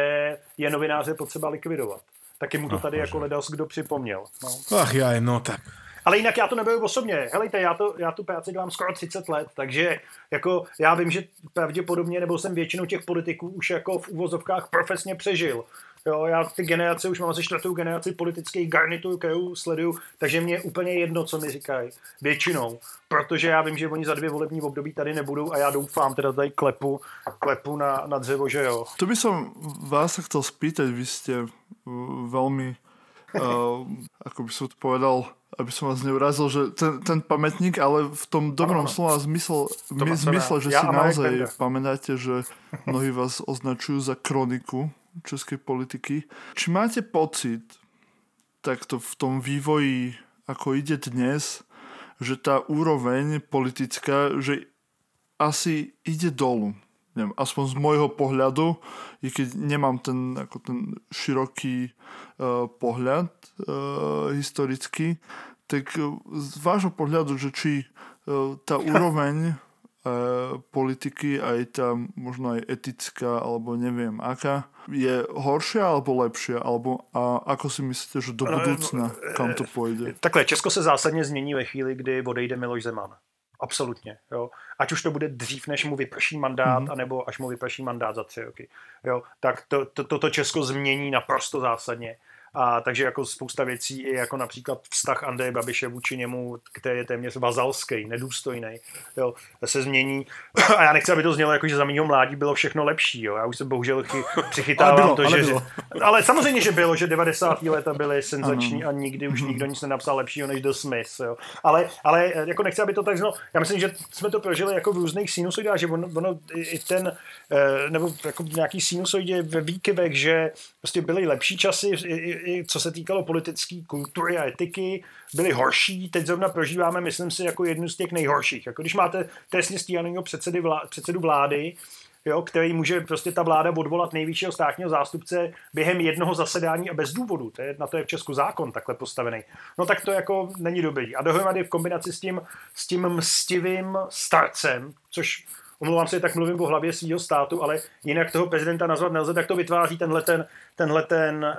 je novináře potřeba likvidovat. Taky mu to tady jako ledos kdo připomněl. No. Ach já, no tak. Ale jinak já to neberu osobně. Helejte, já, to, já tu práci dělám skoro 30 let, takže jako já vím, že pravděpodobně, nebo jsem většinu těch politiků už jako v úvozovkách profesně přežil. Jo, já ty generace už mám asi čtvrtou generaci politických garnitur, kterou sleduju, takže mě je úplně jedno, co mi říkají. Většinou. Protože já vím, že oni za dvě volební období tady nebudou a já doufám, teda tady klepu, klepu na, na dřevo, že jo. To by som vás chtěl spýtať, vy jste velmi, uh, [laughs] ako by som to povedal, aby som vás neurazil, že ten, ten pamätník, ale v tom dobrom ano, slova zmysle, my, zmysle, že ja si naozaj pamätáte, že [laughs] mnohí vás označujú za kroniku českej politiky. Či máte pocit, takto v tom vývoji, ako ide dnes, že tá úroveň politická, že asi ide dolu. Neviem, aspoň z môjho pohľadu, i keď nemám ten, ako ten široký uh, pohľad uh, historický, tak e, z vášho pohľadu, že či e, tá [laughs] úroveň e, politiky, aj tá možno aj etická, alebo neviem aká, je horšia alebo lepšia? Alebo a ako si myslíte, že do budoucna kam to půjde? Takhle, Česko se zásadně změní ve chvíli, kdy odejde Miloš Zeman. Absolutně. Jo. Ať už to bude dřív, než mu vyprší mandát, mm-hmm. anebo až mu vyprší mandát za tři roky. Jo. Tak to, to, toto Česko změní naprosto zásadně. A takže jako spousta věcí, i jako například vztah Andreje Babiše vůči němu, který je téměř vazalský, nedůstojný, jo, se změní. A já nechci, aby to znělo jako, že za mého mládí bylo všechno lepší. Jo. Já už jsem bohužel přichytával [laughs] ale bylo, to, ale že, bylo. ale samozřejmě, že bylo, že 90. leta byly senzační ano. a nikdy už nikdo nic nenapsal lepšího než The Smith. Jo. Ale, ale jako nechci, aby to tak znělo. Já myslím, že jsme to prožili jako v různých sinusoidách, že ono, ono i ten, eh, nebo jako nějaký sinusoidě ve výkyvech, že prostě byly lepší časy, i, i co se týkalo politické kultury a etiky, byly horší. Teď zrovna prožíváme, myslím si, jako jednu z těch nejhorších. Jako když máte trestně stíhaného předsedy vlá, předsedu vlády, jo, který může prostě ta vláda odvolat nejvyššího státního zástupce během jednoho zasedání a bez důvodu. To je, na to je v Česku zákon takhle postavený. No tak to jako není dobrý. A dohromady v kombinaci s tím, s tím mstivým starcem, což omlouvám se, tak mluvím o hlavě svého státu, ale jinak toho prezidenta nazvat nelze, tak to vytváří tenhle ten, tenhle ten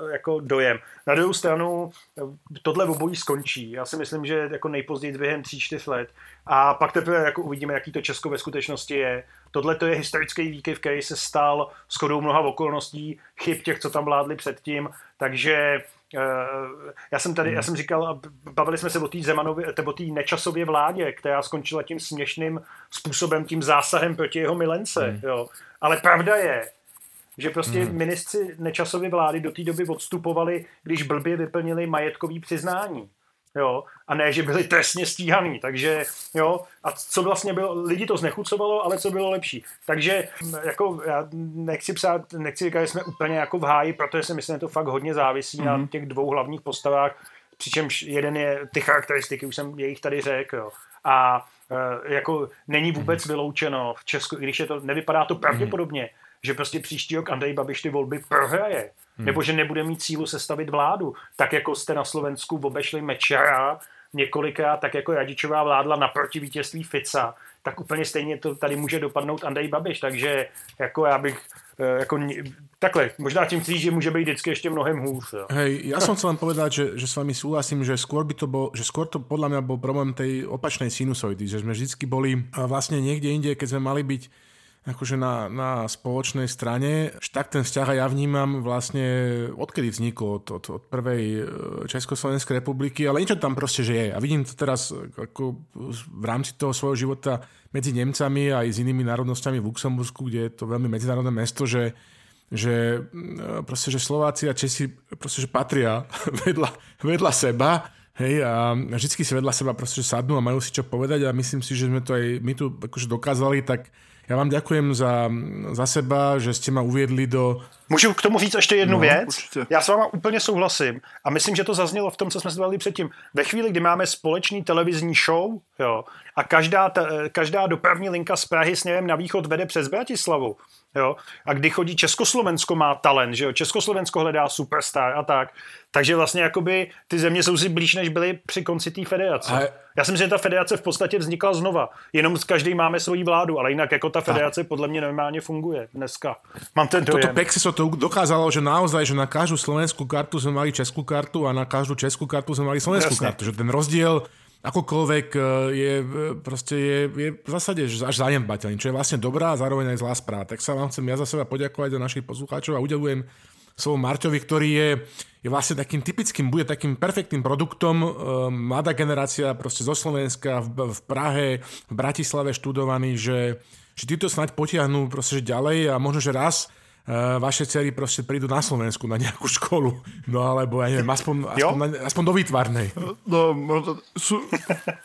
uh, jako dojem. Na druhou stranu eh, tohle obojí skončí. Já si myslím, že jako nejpozději během 3-4 let. A pak teprve jako uvidíme, jaký to Česko ve skutečnosti je. Tohle to je historický výkyv, který se stal shodou mnoha okolností, chyb těch, co tam vládli předtím. Takže já jsem tady, já hmm. jsem říkal, bavili jsme se o té Zemanově, o té nečasově vládě, která skončila tím směšným způsobem, tím zásahem proti jeho milence, hmm. jo. Ale pravda je, že prostě hmm. ministři nečasově vlády do té doby odstupovali, když blbě vyplnili majetkový přiznání jo, a ne, že byli trestně stíhaný, takže, jo, a co vlastně bylo, lidi to znechucovalo, ale co bylo lepší. Takže, jako, já nechci psát, nechci říkat, že jsme úplně jako v háji, protože si myslím, že to fakt hodně závisí mm-hmm. na mhm. těch dvou hlavních postavách, přičemž jeden je ty charakteristiky, už jsem jejich tady řekl, jo. A e, jako není vůbec mhm. vyloučeno v Česku, i když je to, nevypadá to pravděpodobně, mm-hmm že prostě příští rok Andrej Babiš ty volby prohraje, hmm. nebo že nebude mít sílu sestavit vládu, tak jako jste na Slovensku obešli Mečera několikrát, tak jako Radičová vládla naproti vítězství Fica, tak úplně stejně to tady může dopadnout Andrej Babiš, takže jako já bych eh, jako, takhle, možná tím chci, že může být vždycky ještě mnohem hůř. Jo. Hej, já jsem chcel len povedať, že, že s vami súhlasím, že skôr by to bol, že skôr to podľa mňa bol problém tej opačnej sinusoidy, že sme vždycky boli vlastne niekde inde, keď sme mali byť akože na, na spoločnej strane. Tak ten vzťah ja vnímam vlastne odkedy vznikol, od, od, od prvej e, Československej republiky, ale niečo tam proste, že je. A vidím to teraz ako v rámci toho svojho života medzi Nemcami a aj s inými národnosťami v Luxembursku, kde je to veľmi medzinárodné mesto, že že e, proste, že Slováci a Česi proste, že patria [laughs] vedľa, vedľa seba Hej, a vždycky si vedľa seba proste sadnú a majú si čo povedať a myslím si, že sme to aj my tu akože dokázali, tak já vám děkuji za, za seba, že jste ma uvědli do... Můžu k tomu říct ještě jednu no, věc? Určitě. Já s váma úplně souhlasím a myslím, že to zaznělo v tom, co jsme se předtím. Ve chvíli, kdy máme společný televizní show jo, a každá, každá dopravní linka z Prahy směrem na východ vede přes Bratislavu, Jo? A kdy chodí Československo má talent, že jo? Československo hledá superstar a tak. Takže vlastně jakoby ty země jsou si blíž, než byly při konci té federace. A... Já si myslím, že ta federace v podstatě vznikla znova. Jenom každý máme svoji vládu, ale jinak jako ta federace podle mě normálně funguje dneska. Mám ten dojem. Toto Pexiso to dokázalo, že naozaj, že na každou slovenskou kartu jsme mali českou kartu a na každou českou kartu jsme mali slovenskou Jasne. kartu. Že ten rozdíl akokoľvek e, je, e, proste je, je v zásade až zanedbateľný, čo je vlastne dobrá a zároveň aj zlá správa. Tak sa vám chcem ja za seba poďakovať za našich poslucháčov a udelujem slovo Marťovi, ktorý je, je vlastne takým typickým, bude takým perfektným produktom. E, mladá generácia proste zo Slovenska v, v Prahe, v Bratislave študovaný, že, že títo snáď potiahnú proste že ďalej a možno, že raz vaše cery proste prídu na Slovensku na nejakú školu, no alebo ja neviem, aspoň, aspoň, na, aspoň do výtvarnej. No, možno, sú,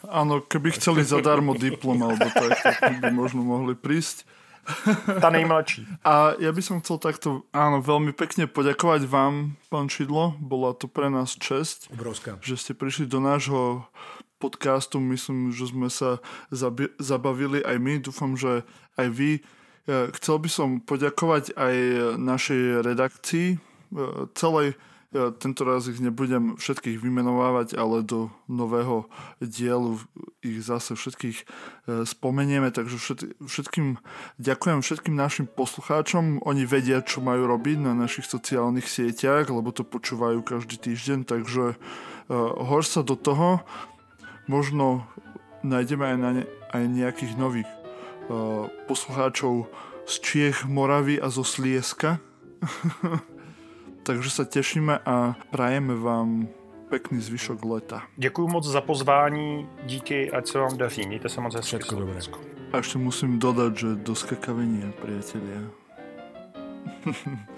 áno, keby chceli zadarmo diplom alebo tak, tak by možno mohli prísť. Tá nejmladší. A ja by som chcel takto, áno, veľmi pekne poďakovať vám, pán Šidlo. Bola to pre nás čest. Obrovská. Že ste prišli do nášho podcastu. Myslím, že sme sa zabavili aj my. Dúfam, že aj vy Chcel by som poďakovať aj našej redakcii, e, celej e, tento raz ich nebudem všetkých vymenovávať, ale do nového dielu ich zase všetkých spomenieme, takže všetkým ďakujem všetkým našim poslucháčom. Oni vedia, čo majú robiť na našich sociálnych sieťach, lebo to počúvajú každý týždeň, takže hor sa do toho. Možno nájdeme aj, na ne, aj nejakých nových poslucháčov z Čiech, Moravy a zo Slieska. [laughs] Takže sa tešíme a prajeme vám pekný zvyšok leta. Děkuji moc za pozvání, díky, ať se vám daří. Mějte se moc hezky. Všetko dobré. A ešte musím dodať, že do skakavenia, priatelia. [laughs]